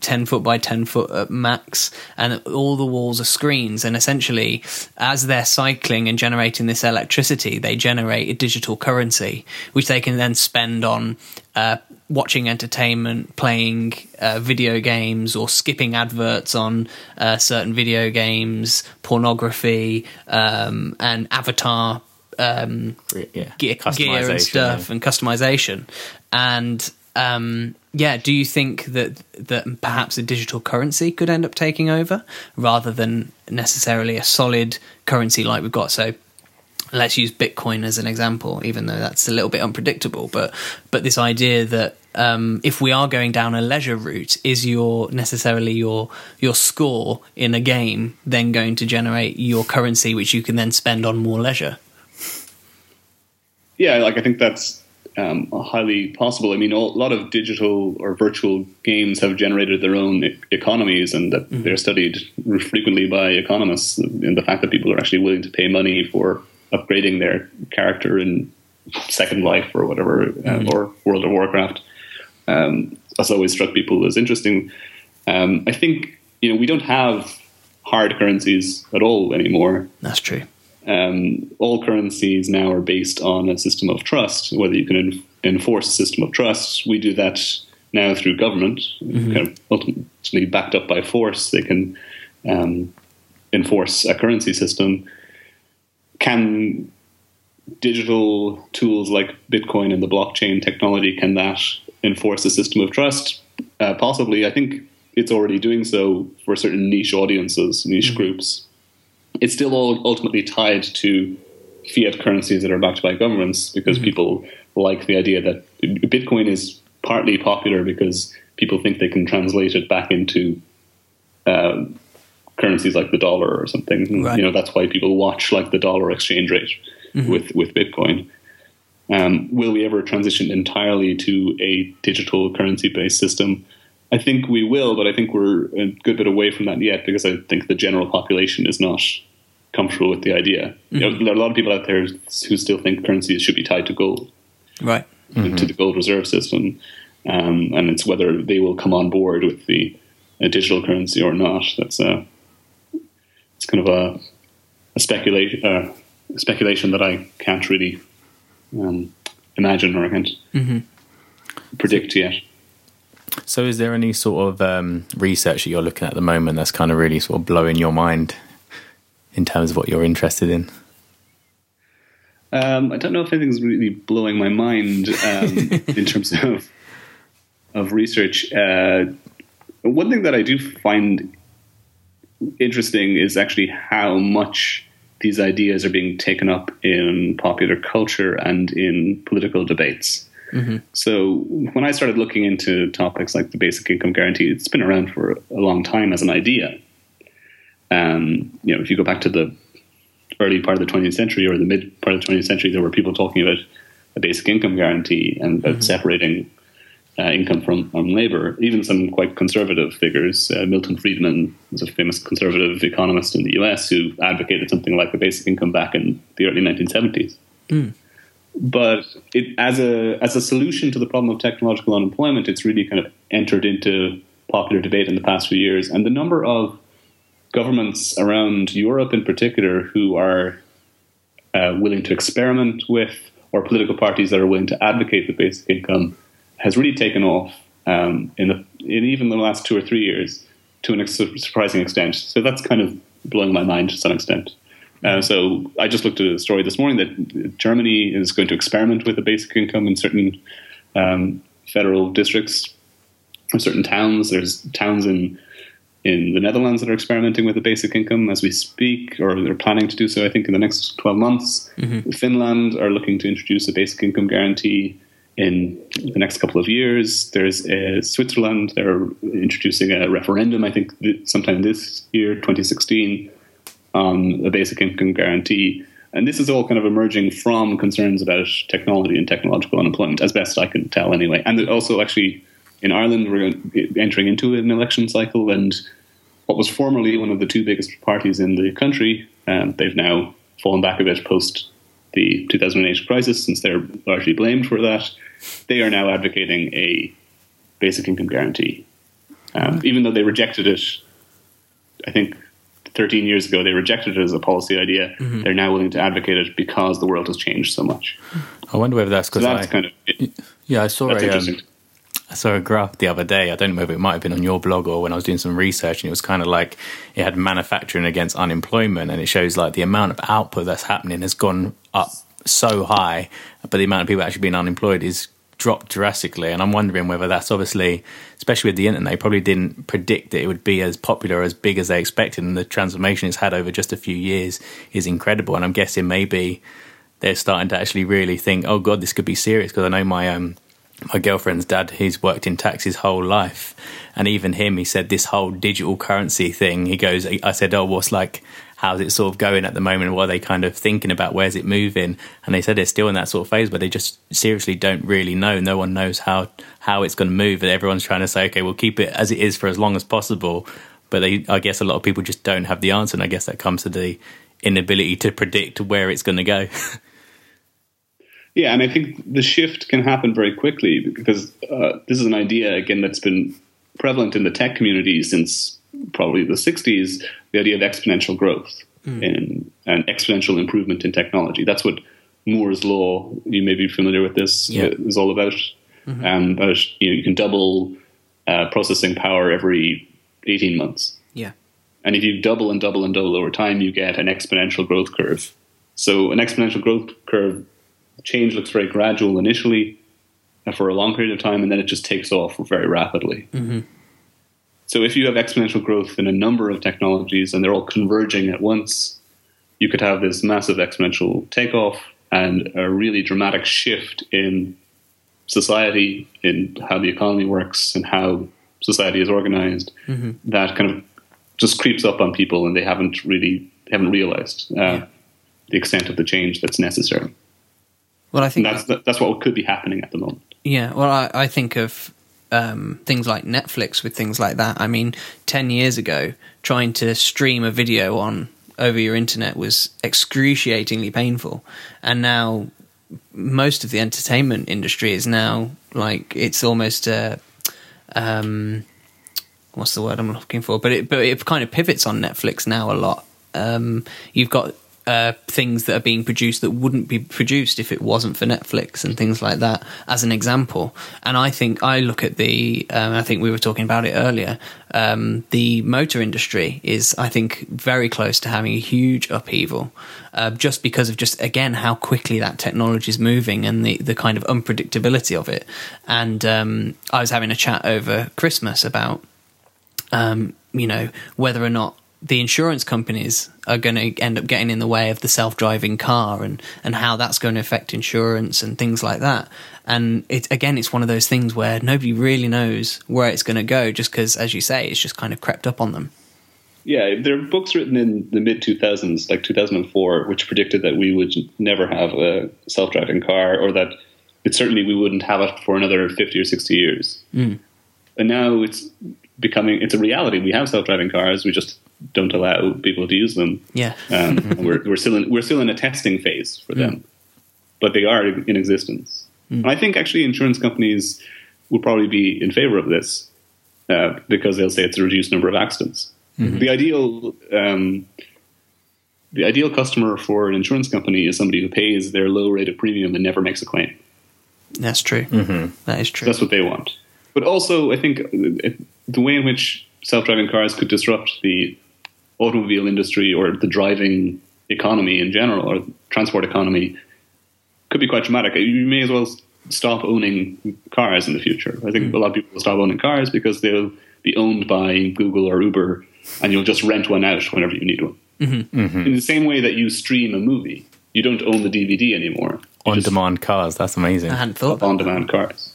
10 foot by 10 foot at max, and all the walls are screens. And essentially, as they're cycling and generating this electricity, they generate a digital currency, which they can then spend on uh, watching entertainment, playing uh, video games, or skipping adverts on uh, certain video games, pornography, um, and avatar um. Yeah. gear, gear Customization, and stuff yeah. and customization. And um, yeah, do you think that that perhaps a digital currency could end up taking over rather than necessarily a solid currency like we've got? So let's use Bitcoin as an example, even though that's a little bit unpredictable. But but this idea that um, if we are going down a leisure route, is your necessarily your your score in a game then going to generate your currency, which you can then spend on more leisure? yeah, like I think that's um, highly possible. I mean, a lot of digital or virtual games have generated their own e- economies, and that they're studied frequently by economists. And the fact that people are actually willing to pay money for upgrading their character in Second Life or whatever, um, or World of Warcraft, um, that's always struck people as interesting. Um, I think you know we don't have hard currencies at all anymore That's true. um, all currencies now are based on a system of trust. Whether you can en- enforce a system of trust, we do that now through government, kind of ultimately backed up by force. They can um, enforce a currency system. Can digital tools like Bitcoin and the blockchain technology can that enforce a system of trust? Uh, possibly. I think it's already doing so for certain niche audiences, niche groups it's still all ultimately tied to fiat currencies that are backed by governments because people like the idea that Bitcoin is partly popular because people think they can translate it back into um, currencies like the dollar or something. Right. You know that's why people watch like the dollar exchange rate with with Bitcoin. Um, will we ever transition entirely to a digital currency based system? I think we will, but I think we're a good bit away from that yet because I think the general population is not comfortable with the idea. Mm-hmm. You know, there are a lot of people out there who still think currencies should be tied to gold, right? Mm-hmm. To the gold reserve system, um, and it's whether they will come on board with the digital currency or not. That's a it's kind of a, a speculation uh, speculation that I can't really um, imagine or I can't mm-hmm. predict yet. So, is there any sort of um, research that you're looking at at the moment that's kind of really sort of blowing your mind in terms of what you're interested in? Um, I don't know if anything's really blowing my mind um, in terms of of research. Uh, one thing that I do find interesting is actually how much these ideas are being taken up in popular culture and in political debates. Mm-hmm. So when I started looking into topics like the basic income guarantee, it's been around for a long time as an idea. Um, you know, if you go back to the early part of the 20th century or the mid part of the 20th century, there were people talking about a basic income guarantee and about mm-hmm. separating uh, income from, from labor. Even some quite conservative figures. Uh, Milton Friedman was a famous conservative economist in the US who advocated something like the basic income back in the early 1970s. Mm. But it, as a as a solution to the problem of technological unemployment, it's really kind of entered into popular debate in the past few years, and the number of governments around Europe, in particular, who are uh, willing to experiment with, or political parties that are willing to advocate the basic income, has really taken off um, in, the, in even the last two or three years to an ex- surprising extent. So that's kind of blowing my mind to some extent. Uh, so I just looked at a story this morning that Germany is going to experiment with a basic income in certain um, federal districts or certain towns. There's towns in in the Netherlands that are experimenting with a basic income as we speak, or they're planning to do so. I think in the next 12 months. Mm-hmm. Finland are looking to introduce a basic income guarantee in the next couple of years. There's uh, Switzerland; they're introducing a referendum. I think sometime this year, 2016 on a basic income guarantee. And this is all kind of emerging from concerns about technology and technological unemployment, as best I can tell, anyway. And also, actually, in Ireland, we're entering into an election cycle, and what was formerly one of the two biggest parties in the country, um, they've now fallen back a bit post the 2008 crisis, since they're largely blamed for that. They are now advocating a basic income guarantee, um, even though they rejected it. I think 13 years ago they rejected it as a policy idea. Mm-hmm. They're now willing to advocate it because the world has changed so much. I wonder whether that's because so that's I, kind of it. yeah. I saw a, um, I saw a graph the other day. I don't know if it might have been on your blog or when I was doing some research, and it was kind of like it had manufacturing against unemployment, and it shows like the amount of output that's happening has gone up so high, but the amount of people actually being unemployed is dropped drastically. And I'm wondering whether that's obviously, especially with the internet, they probably didn't predict that it would be as popular, as big as they expected. And the transformation it's had over just a few years is incredible. And I'm guessing maybe they're starting to actually really think, oh God, this could be serious. Because I know my um, my girlfriend's dad, he's worked in tax his whole life. And even him, he said this whole digital currency thing. He goes, I said, oh, what's like how's it sort of going at the moment? What are they kind of thinking about? Where's it moving? And they said they're still in that sort of phase where they just seriously don't really know. No one knows how how it's going to move, and everyone's trying to say, okay, we'll keep it as it is for as long as possible. But they, I guess, a lot of people just don't have the answer, and I guess that comes to the inability to predict where it's going to go. yeah, and I think the shift can happen very quickly because uh, this is an idea again that's been prevalent in the tech community since probably the 60s, the idea of exponential growth mm. and, and exponential improvement in technology. That's what Moore's law, you may be familiar with this, yeah. is all about. Mm-hmm. Um, about you, know, you can double uh, processing power every 18 months. Yeah. And if you double and double and double over time, you get an exponential growth curve. So an exponential growth curve change looks very gradual initially uh, for a long period of time, and then it just takes off very rapidly. Mm-hmm. So if you have exponential growth in a number of technologies and they're all converging at once, you could have this massive exponential takeoff and a really dramatic shift in society, in how the economy works and how society is organized. Mm-hmm. That kind of just creeps up on people and they haven't really haven't realized uh, yeah. the extent of the change that's necessary. Well, I think And that's that's what could be happening at the moment. Yeah, well, I, I think of um, things like Netflix with things like that. I mean, 10 years ago, trying to stream a video on over your internet was excruciatingly painful. And now, most of the entertainment industry is now like it's almost a. Um, what's the word I'm looking for? But it, but it kind of pivots on Netflix now a lot. Um, you've got uh, things that are being produced that wouldn't be produced if it wasn't for Netflix and things like that, as an example. And I think I look at the, um, I think we were talking about it earlier. Um, the motor industry is, I think, very close to having a huge upheaval, uh, just because of just again how quickly that technology is moving and the the kind of unpredictability of it. And um, I was having a chat over Christmas about um, you know, whether or not the insurance companies are going to end up getting in the way of the self-driving car and, and how that's going to affect insurance and things like that. And it again, it's one of those things where nobody really knows where it's going to go, just because, as you say, it's just kind of crept up on them. Yeah, there are books written in the mid 2000s, like 2004, which predicted that we would never have a self driving car or that it certainly we wouldn't have it for another 50 or 60 years. Mm. And now it's becoming, it's a reality. We have self driving cars, we just don't allow people to use them. Yeah. Um, we're, we're, still in, we're still in a testing phase for them, but they are in existence. And I think actually insurance companies will probably be in favor of this uh, because they'll say it's a reduced number of accidents. The ideal um, the ideal customer for an insurance company is somebody who pays their low rate of premium and never makes a claim. That's true. That is true. That's what they want. But also, I think uh, the way in which self-driving cars could disrupt the automobile industry or the driving economy in general, or transport economy, could be quite dramatic. You may as well stop owning cars in the future. I think hmm. a lot of people will stop owning cars because they'll be owned by Google or Uber, and you'll just rent one out whenever you need one. Mm-hmm. Mm-hmm. In the same way that you stream a movie, you don't own the DVD anymore. On demand cars, that's amazing. I hadn't thought. have on-demand cars.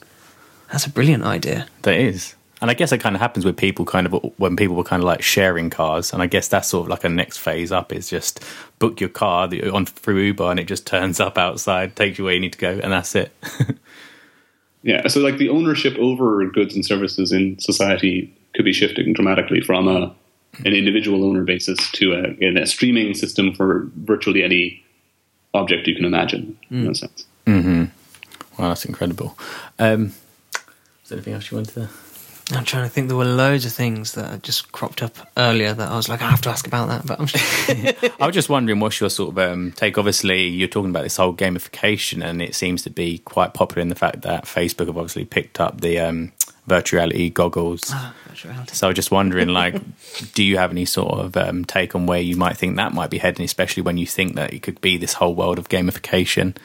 That's a brilliant idea. That is. And I guess it kind of happens with people kind of when people were kind of like sharing cars. And I guess that's sort of like a next phase up is just book your car on through Uber and it just turns up outside, takes you where you need to go, and that's it. Yeah, so like the ownership over goods and services in society could be shifting dramatically from a an individual owner basis to a, in a streaming system for virtually any object you can imagine. In a sense. wow, that's incredible. Um, is there anything else you wanted to? I'm trying to think. There were loads of things that just cropped up earlier that I was like, I have to ask about that. But I'm. I was just wondering what's your sort of um, take. Obviously, you're talking about this whole gamification, and it seems to be quite popular in the fact that Facebook have obviously picked up the um, virtual reality goggles. Virtual reality. So I was just wondering, like, do you have any sort of um, take on where you might think that might be heading, especially when you think that it could be this whole world of gamification,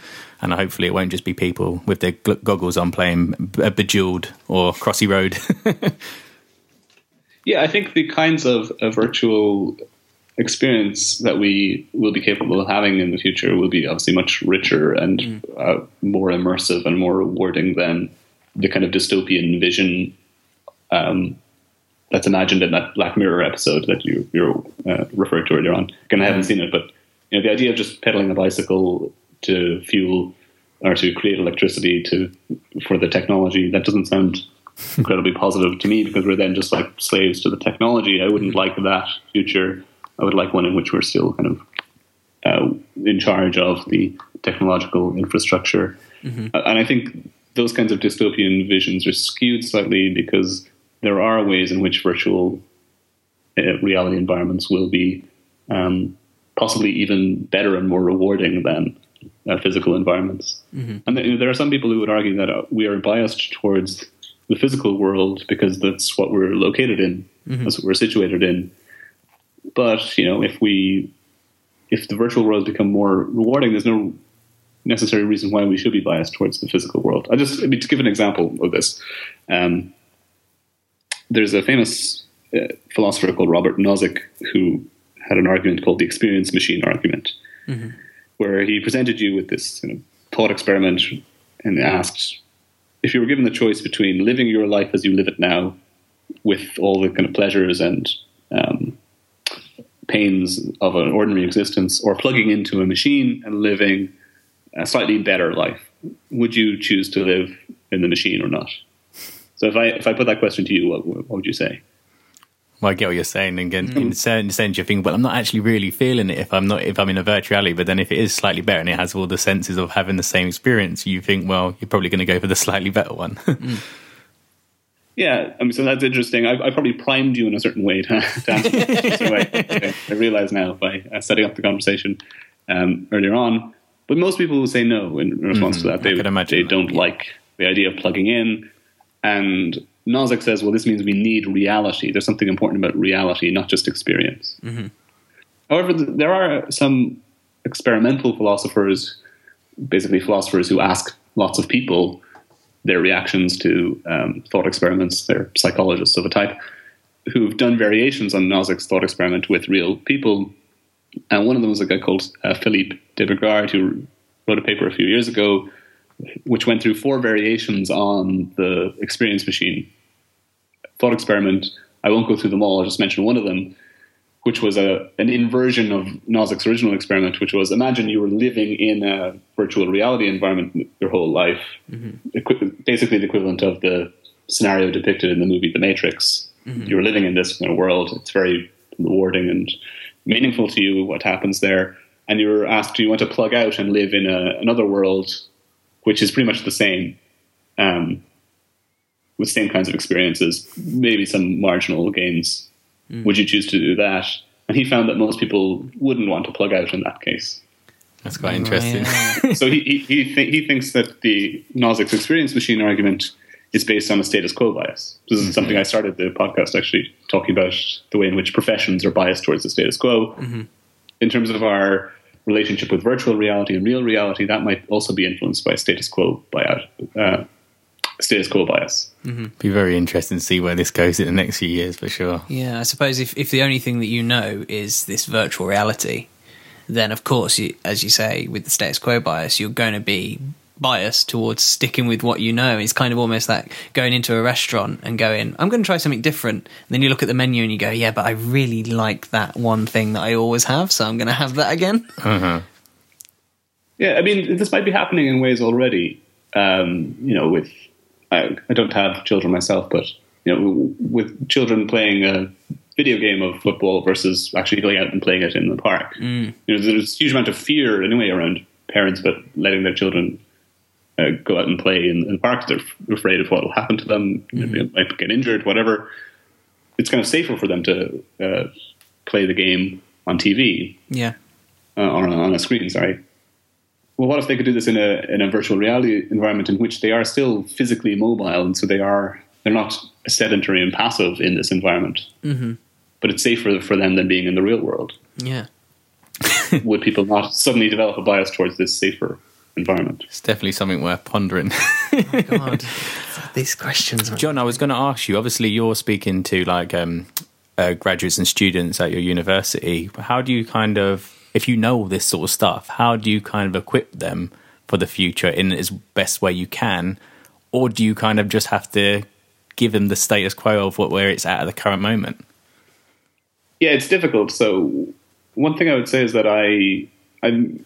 and hopefully it won't just be people with their goggles on playing B- Bejeweled or Crossy Road. Yeah, I think the kinds of, of virtual experience that we will be capable of having in the future will be obviously much richer and uh, more immersive and more rewarding than the kind of dystopian vision um, that's imagined in that Black Mirror episode that you you uh, referred to earlier on. Again, I haven't seen it, but you know the idea of just pedaling a bicycle to fuel or to create electricity to for the technology that doesn't sound incredibly positive to me because we're then just like slaves to the technology. I wouldn't like that future. I would like one in which we're still kind of uh, in charge of the technological infrastructure. Uh, and I think those kinds of dystopian visions are skewed slightly because there are ways in which virtual uh, reality environments will be um, possibly even better and more rewarding than uh, physical environments. And th- there are some people who would argue that uh, we are biased towards the physical world because that's what we're located in, that's what we're situated in. But you know, if we if the virtual world become more rewarding, there's no necessary reason why we should be biased towards the physical world. I just I mean, to give an example of this, um, there's a famous uh, philosopher called Robert Nozick who had an argument called the experience machine argument, where he presented you with this you know, thought experiment and asked if you were given the choice between living your life as you live it now, with all the kind of pleasures and um, pains of an ordinary existence, or plugging into a machine and living a slightly better life, would you choose to live in the machine or not? So if I if I put that question to you, what, what would you say? Well, I get what you're saying. And again, in a certain sense, you're thinking, well, I'm not actually really feeling it if I'm not if I'm in a virtual reality. But then if it is slightly better and it has all the senses of having the same experience, you think, well, you're probably going to go for the slightly better one. Yeah, I mean, so that's interesting. I, I probably primed you in a certain way to, to answer this way. I realize now by uh, setting up the conversation um, earlier on. But most people will say no in response to that. They, they that, don't yeah. like the idea of plugging in. And Nozick says, well, this means we need reality. There's something important about reality, not just experience. However, th- there are some experimental philosophers, basically philosophers who ask lots of people their reactions to um, thought experiments. They're psychologists of a type who've done variations on Nozick's thought experiment with real people. And one of them was a guy called uh, Felipe de Brigard, who wrote a paper a few years ago, which went through four variations on the experience machine thought experiment. I won't go through them all. I'll just mention one of them, which was a an inversion of Nozick's original experiment, which was imagine you were living in a virtual reality environment your whole life, Equi- basically the equivalent of the scenario depicted in the movie The Matrix. You're living in this kind of world. It's very rewarding and meaningful to you what happens there. And you're asked, do you want to plug out and live in a, another world, which is pretty much the same? Um, with same kinds of experiences, maybe some marginal gains. Would you choose to do that? And he found that most people wouldn't want to plug out in that case. That's quite interesting. Yeah. so he he he, th- he thinks that the Nozick's experience machine argument is based on a status quo bias. This is mm-hmm. something I started the podcast actually talking about the way in which professions are biased towards the status quo. Mm-hmm. In terms of our relationship with virtual reality and real reality, that might also be influenced by status quo bias. Uh, status quo bias. Mm-hmm. Be very interesting to see where this goes in the next few years for sure. Yeah, I suppose if, if the only thing that you know is this virtual reality, then of course, you, as you say, with the status quo bias, you're going to be biased towards sticking with what you know. It's kind of almost like going into a restaurant and going, I'm going to try something different. And then you look at the menu and you go, yeah, but I really like that one thing that I always have, so I'm going to have that again. Uh-huh. Yeah, I mean, this might be happening in ways already. Um, you know, with I, I don't have children myself, but you know, with children playing a video game of football versus actually going out and playing it in the park. You know, there's a huge amount of fear anyway around parents, but letting their children uh, go out and play in, in the park. They're f- afraid of what will happen to them. Know, They might get injured, whatever. It's kind of safer for them to uh, play the game on TV Yeah. uh, on, a, on a screen. Sorry. Well, what if they could do this in a in a virtual reality environment in which they are still physically mobile, and so they are they're not sedentary and passive in this environment, mm-hmm. but it's safer for them than being in the real world. Yeah. Would people not suddenly develop a bias towards this safer environment? It's definitely something worth pondering. God. These questions. John, I was going to ask you. Obviously, you're speaking to like um, uh, graduates and students at your university. How do you kind of, if you know all this sort of stuff, how do you kind of equip them for the future in as best way you can, or do you kind of just have to give them the status quo of what where it's at at the current moment? Yeah, it's difficult. So one thing I would say is that I, I'm,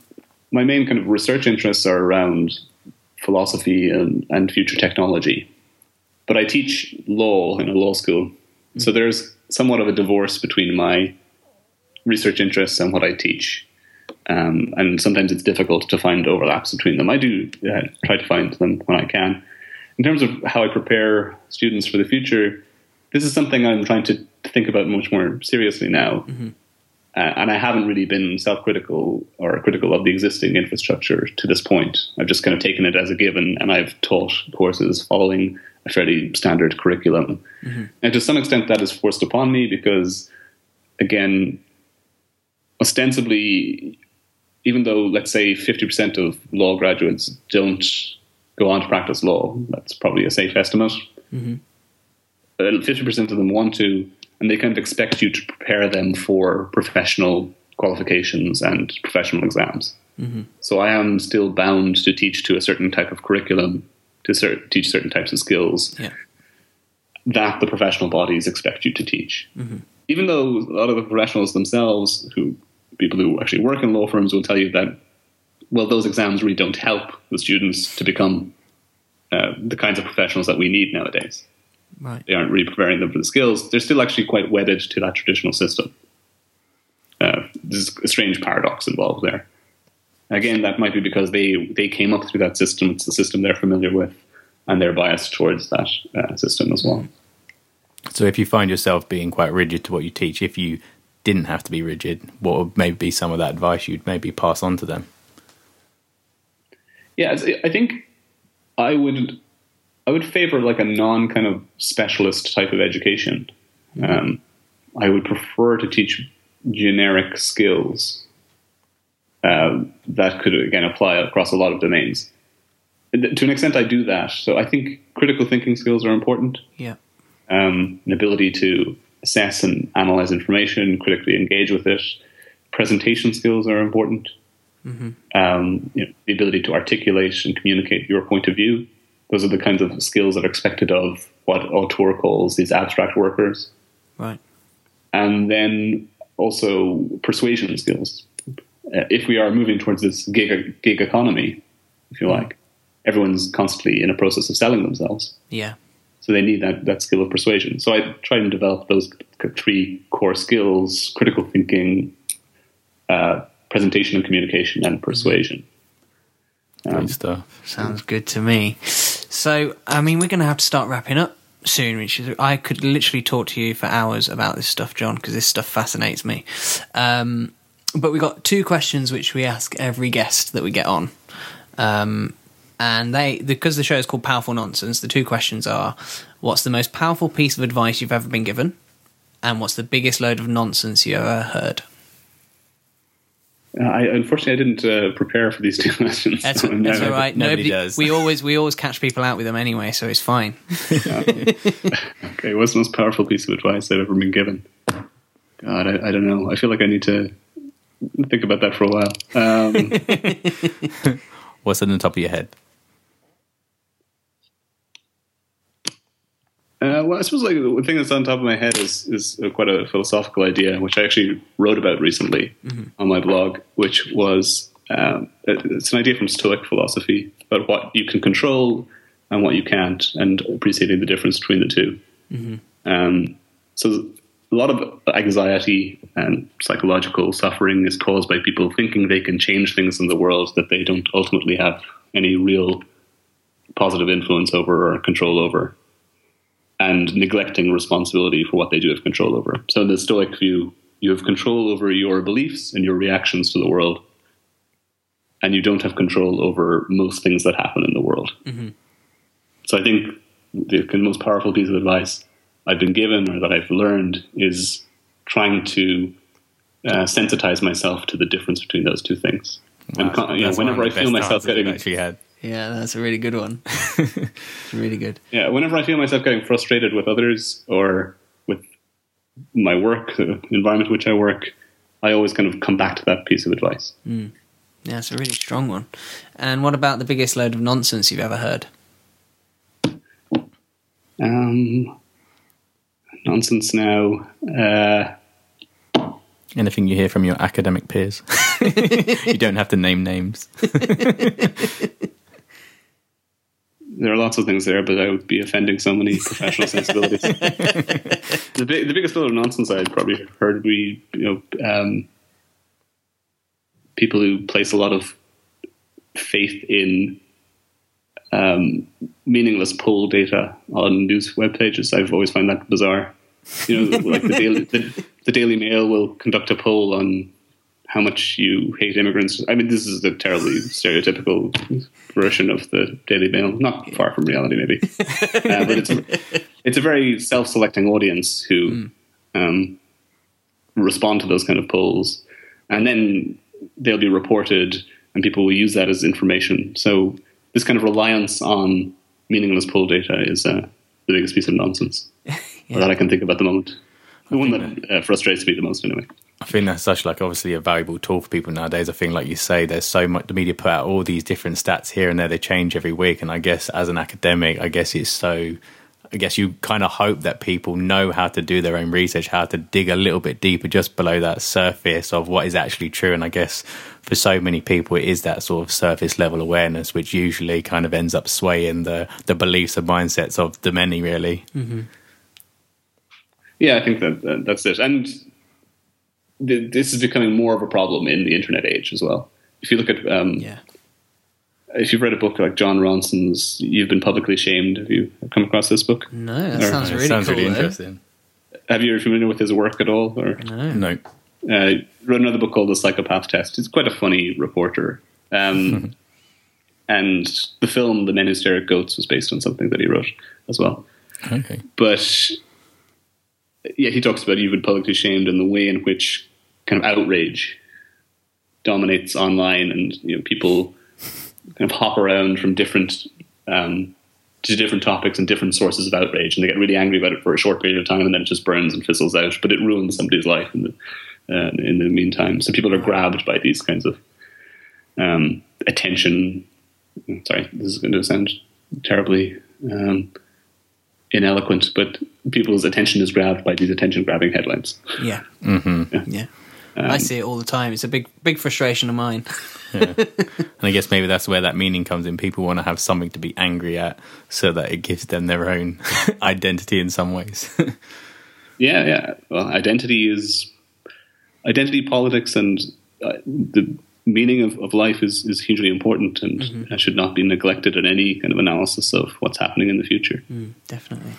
my main kind of research interests are around philosophy and, and future technology. But I teach law in a law school, so there's somewhat of a divorce between my research interests and what I teach. Um, and sometimes it's difficult to find overlaps between them. I do uh, try to find them when I can. In terms of how I prepare students for the future, this is something I'm trying to think about much more seriously now. Uh, and I haven't really been self-critical or critical of the existing infrastructure to this point. I've just kind of taken it as a given, and I've taught courses following a fairly standard curriculum. And to some extent, that is forced upon me because, again, ostensibly, even though let's say 50% of law graduates don't go on to practice law, that's probably a safe estimate. Uh, 50% of them want to, and they kind of expect you to prepare them for professional qualifications and professional exams. So I am still bound to teach to a certain type of curriculum, to cer- teach certain types of skills Yeah. that the professional bodies expect you to teach. Even though a lot of the professionals themselves, who people who actually work in law firms, will tell you that well, those exams really don't help the students to become uh, the kinds of professionals that we need nowadays. Right. They aren't really preparing them for the skills. They're still actually quite wedded to that traditional system. Uh, there's a strange paradox involved there. Again, that might be because they, they came up through that system. It's the system they're familiar with, and they're biased towards that uh, system as well. So if you find yourself being quite rigid to what you teach, if you didn't have to be rigid, what would maybe be some of that advice you'd maybe pass on to them? Yeah, I think I would I would favor like a non kind of specialist type of education. Um, I would prefer to teach generic skills uh, that could again apply across a lot of domains. To an extent, I do that. So I think critical thinking skills are important. Yeah. Um, an ability to assess and analyze information, critically engage with it. Presentation skills are important. Um, you know, the ability to articulate and communicate your point of view. Those are the kinds of skills that are expected of what Autor calls these abstract workers. Right. And then also persuasion skills. Uh, if we are moving towards this gig, gig economy, if you like, everyone's constantly in a process of selling themselves. Yeah. So they need that, that skill of persuasion. So I try and develop those three core skills critical thinking, uh, presentation and communication, and persuasion. Great stuff. Sounds good to me. So, I mean, we're going to have to start wrapping up soon, Richard. I could literally talk to you for hours about this stuff, John, because this stuff fascinates me. Um, but we got two questions which we ask every guest that we get on. Um, and they, because the show is called Powerful Nonsense, the two questions are what's the most powerful piece of advice you've ever been given? And what's the biggest load of nonsense you ever heard? Uh, I unfortunately I didn't uh, prepare for these two questions. That's, so that's now- all right. nobody does. We always we always catch people out with them anyway, so it's fine. Okay, what's the most powerful piece of advice I've ever been given? God, I, I don't know. I feel like I need to think about that for a while. Um, What's on the top of your head? Uh, well, I suppose like the thing that's on top of my head is is uh, quite a philosophical idea, which I actually wrote about recently on my blog, which was um, it's an idea from Stoic philosophy about what you can control and what you can't, and appreciating the difference between the 2 Um, so a lot of anxiety and psychological suffering is caused by people thinking they can change things in the world that they don't ultimately have any real positive influence over or control over and neglecting responsibility for what they do have control over. So, in the Stoic view, you have control over your beliefs and your reactions to the world, and you don't have control over most things that happen in the world. So, I think the most powerful piece of advice I've been given or that I've learned is trying to uh, sensitize myself to the difference between those two things. and con- you know, That's one of whenever I feel myself getting actually had. Yeah, that's a really good one. it's really good. yeah, whenever I feel myself getting frustrated with others or with my work, the environment in which I work, I always kind of come back to that piece of advice. Yeah, it's a really strong one. And what about the biggest load of nonsense you've ever heard? Um, nonsense now. Uh, Anything you hear from your academic peers? you don't have to name names. there are lots of things there, but I would be offending so many professional sensibilities. the, big, the biggest load of nonsense I'd probably heard would be, you know, um, people who place a lot of faith in um, meaningless poll data on news web pages. I've always found that bizarre. You know, like the Daily, the, the Daily Mail will conduct a poll on how much you hate immigrants. I mean, this is a terribly stereotypical version of the Daily Mail. Not far from reality, maybe, uh, but it's a, it's a very self-selecting audience who um, respond to those kind of polls, and then they'll be reported, and people will use that as information. So this kind of reliance on meaningless poll data is uh, the biggest piece of nonsense that I can think of at the moment. The one that uh, frustrates me the most, anyway. I think that's such like obviously a valuable tool for people nowadays. I think, like you say, there's so much the media put out all these different stats here and there. They change every week, and I guess as an academic, I guess it's so I guess you kind of hope that people know how to do their own research, how to dig a little bit deeper just below that surface of what is actually true. And I guess for so many people, it is that sort of surface level awareness, which usually kind of ends up swaying the, the beliefs and mindsets of the many, really. Mm-hmm. Yeah, I think that, that that's it. And th- this is becoming more of a problem in the internet age as well. If you look at um, Yeah. if you've read a book like Jon Ronson's "You've Been Publicly Shamed," have you come across this book? No, that Or- sounds really sounds cool. really though. interesting. Have you are familiar with his work at all? Or No. No. uh, wrote another book called The Psychopath Test. He's quite a funny reporter. Um, and the film The Men Who Stare at Goats was based on something that he wrote as well. Okay. But yeah, he talks about you've been publicly shamed and the way in which kind of outrage dominates online, and you know people kind of hop around from different um, to different topics and different sources of outrage, and they get really angry about it for a short period of time, and then it just burns and fizzles out. But it ruins somebody's life in the uh, in the meantime. So people are grabbed by these kinds of um, attention. Sorry, this is going to sound terribly um, ineloquent, but people's attention is grabbed by these attention grabbing headlines. Yeah. Mm-hmm. Yeah. I see it all the time. It's a big, big frustration of mine. And I guess maybe that's where that meaning comes in. People want to have something to be angry at so that it gives them their own identity in some ways. Yeah, yeah. Well, identity is identity politics, and uh, the meaning of, of life is, is hugely important and uh, should not be neglected in any kind of analysis of what's happening in the future. Definitely.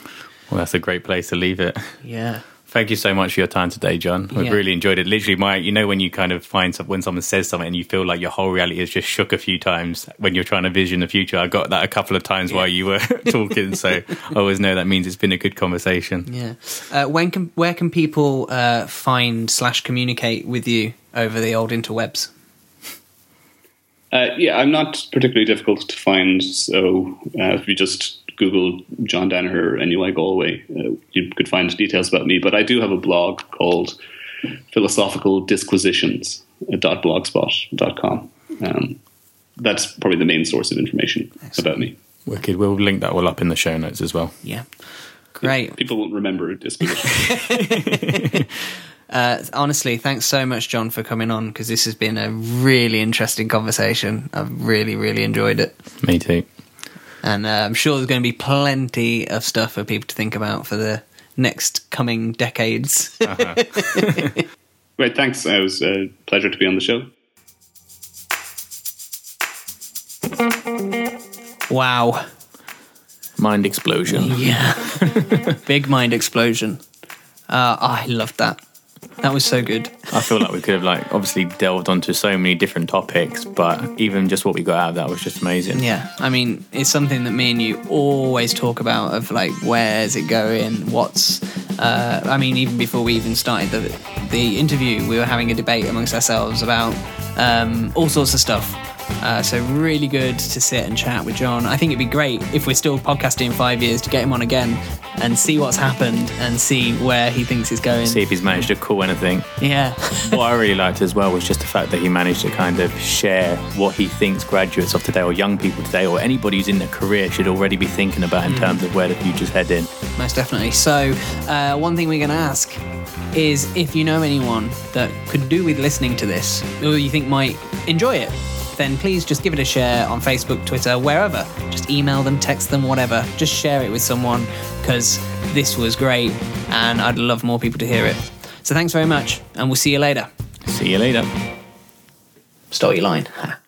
well, that's a great place to leave it. Yeah. Thank you so much for your time today, John. We've Yeah. really enjoyed it. Literally, my you know when you kind of find some, when someone says something and you feel like your whole reality is just shook a few times when you're trying to vision the future. I got that a couple of times while you were talking, so I always know that means it's been a good conversation. Yeah. Uh, when can where can people uh, find slash communicate with you over the old interwebs? Uh, yeah, I'm not particularly difficult to find. So uh, if you just Google John Danaher NUI Galway, uh, you could find details about me. But I do have a blog called Philosophical Disquisitions blogspot.com. Um, that's probably the main source of information about me. Wicked. We'll link that all up in the show notes as well. Yeah. Great. People won't remember disquisition. Uh, honestly, thanks so much, John, for coming on because this has been a really interesting conversation. I've really, really enjoyed it. Me too. And uh, I'm sure there's going to be plenty of stuff for people to think about for the next coming decades. Great, thanks. It was a pleasure to be on the show. wow. Mind explosion. Yeah. Big mind explosion. Uh, I loved that. That was so good. I feel like we could have like obviously delved onto so many different topics, but even just what we got out of that was just amazing. Yeah, I mean, it's something that me and you always talk about of like where's it going, what's. Uh, I mean, even before we even started the the interview, we were having a debate amongst ourselves about um, all sorts of stuff. Uh, so really good to sit and chat with John. I think it'd be great if we're still podcasting in five years to get him on again and see what's happened and see where he thinks it's going. See if he's managed to call anything. Yeah, what I really liked as well was just the fact that he managed to kind of share what he thinks graduates of today or young people today or anybody who's in their career should already be thinking about in terms of where the future's heading. most definitely. So, uh, one thing we're going to ask is if you know anyone that could do with listening to this or you think might enjoy it, then please just give it a share on Facebook, Twitter, wherever. Just email them, text them, whatever. Just share it with someone because this was great and I'd love more people to hear it. So, thanks very much, and we'll see you later. See you later. Start your line.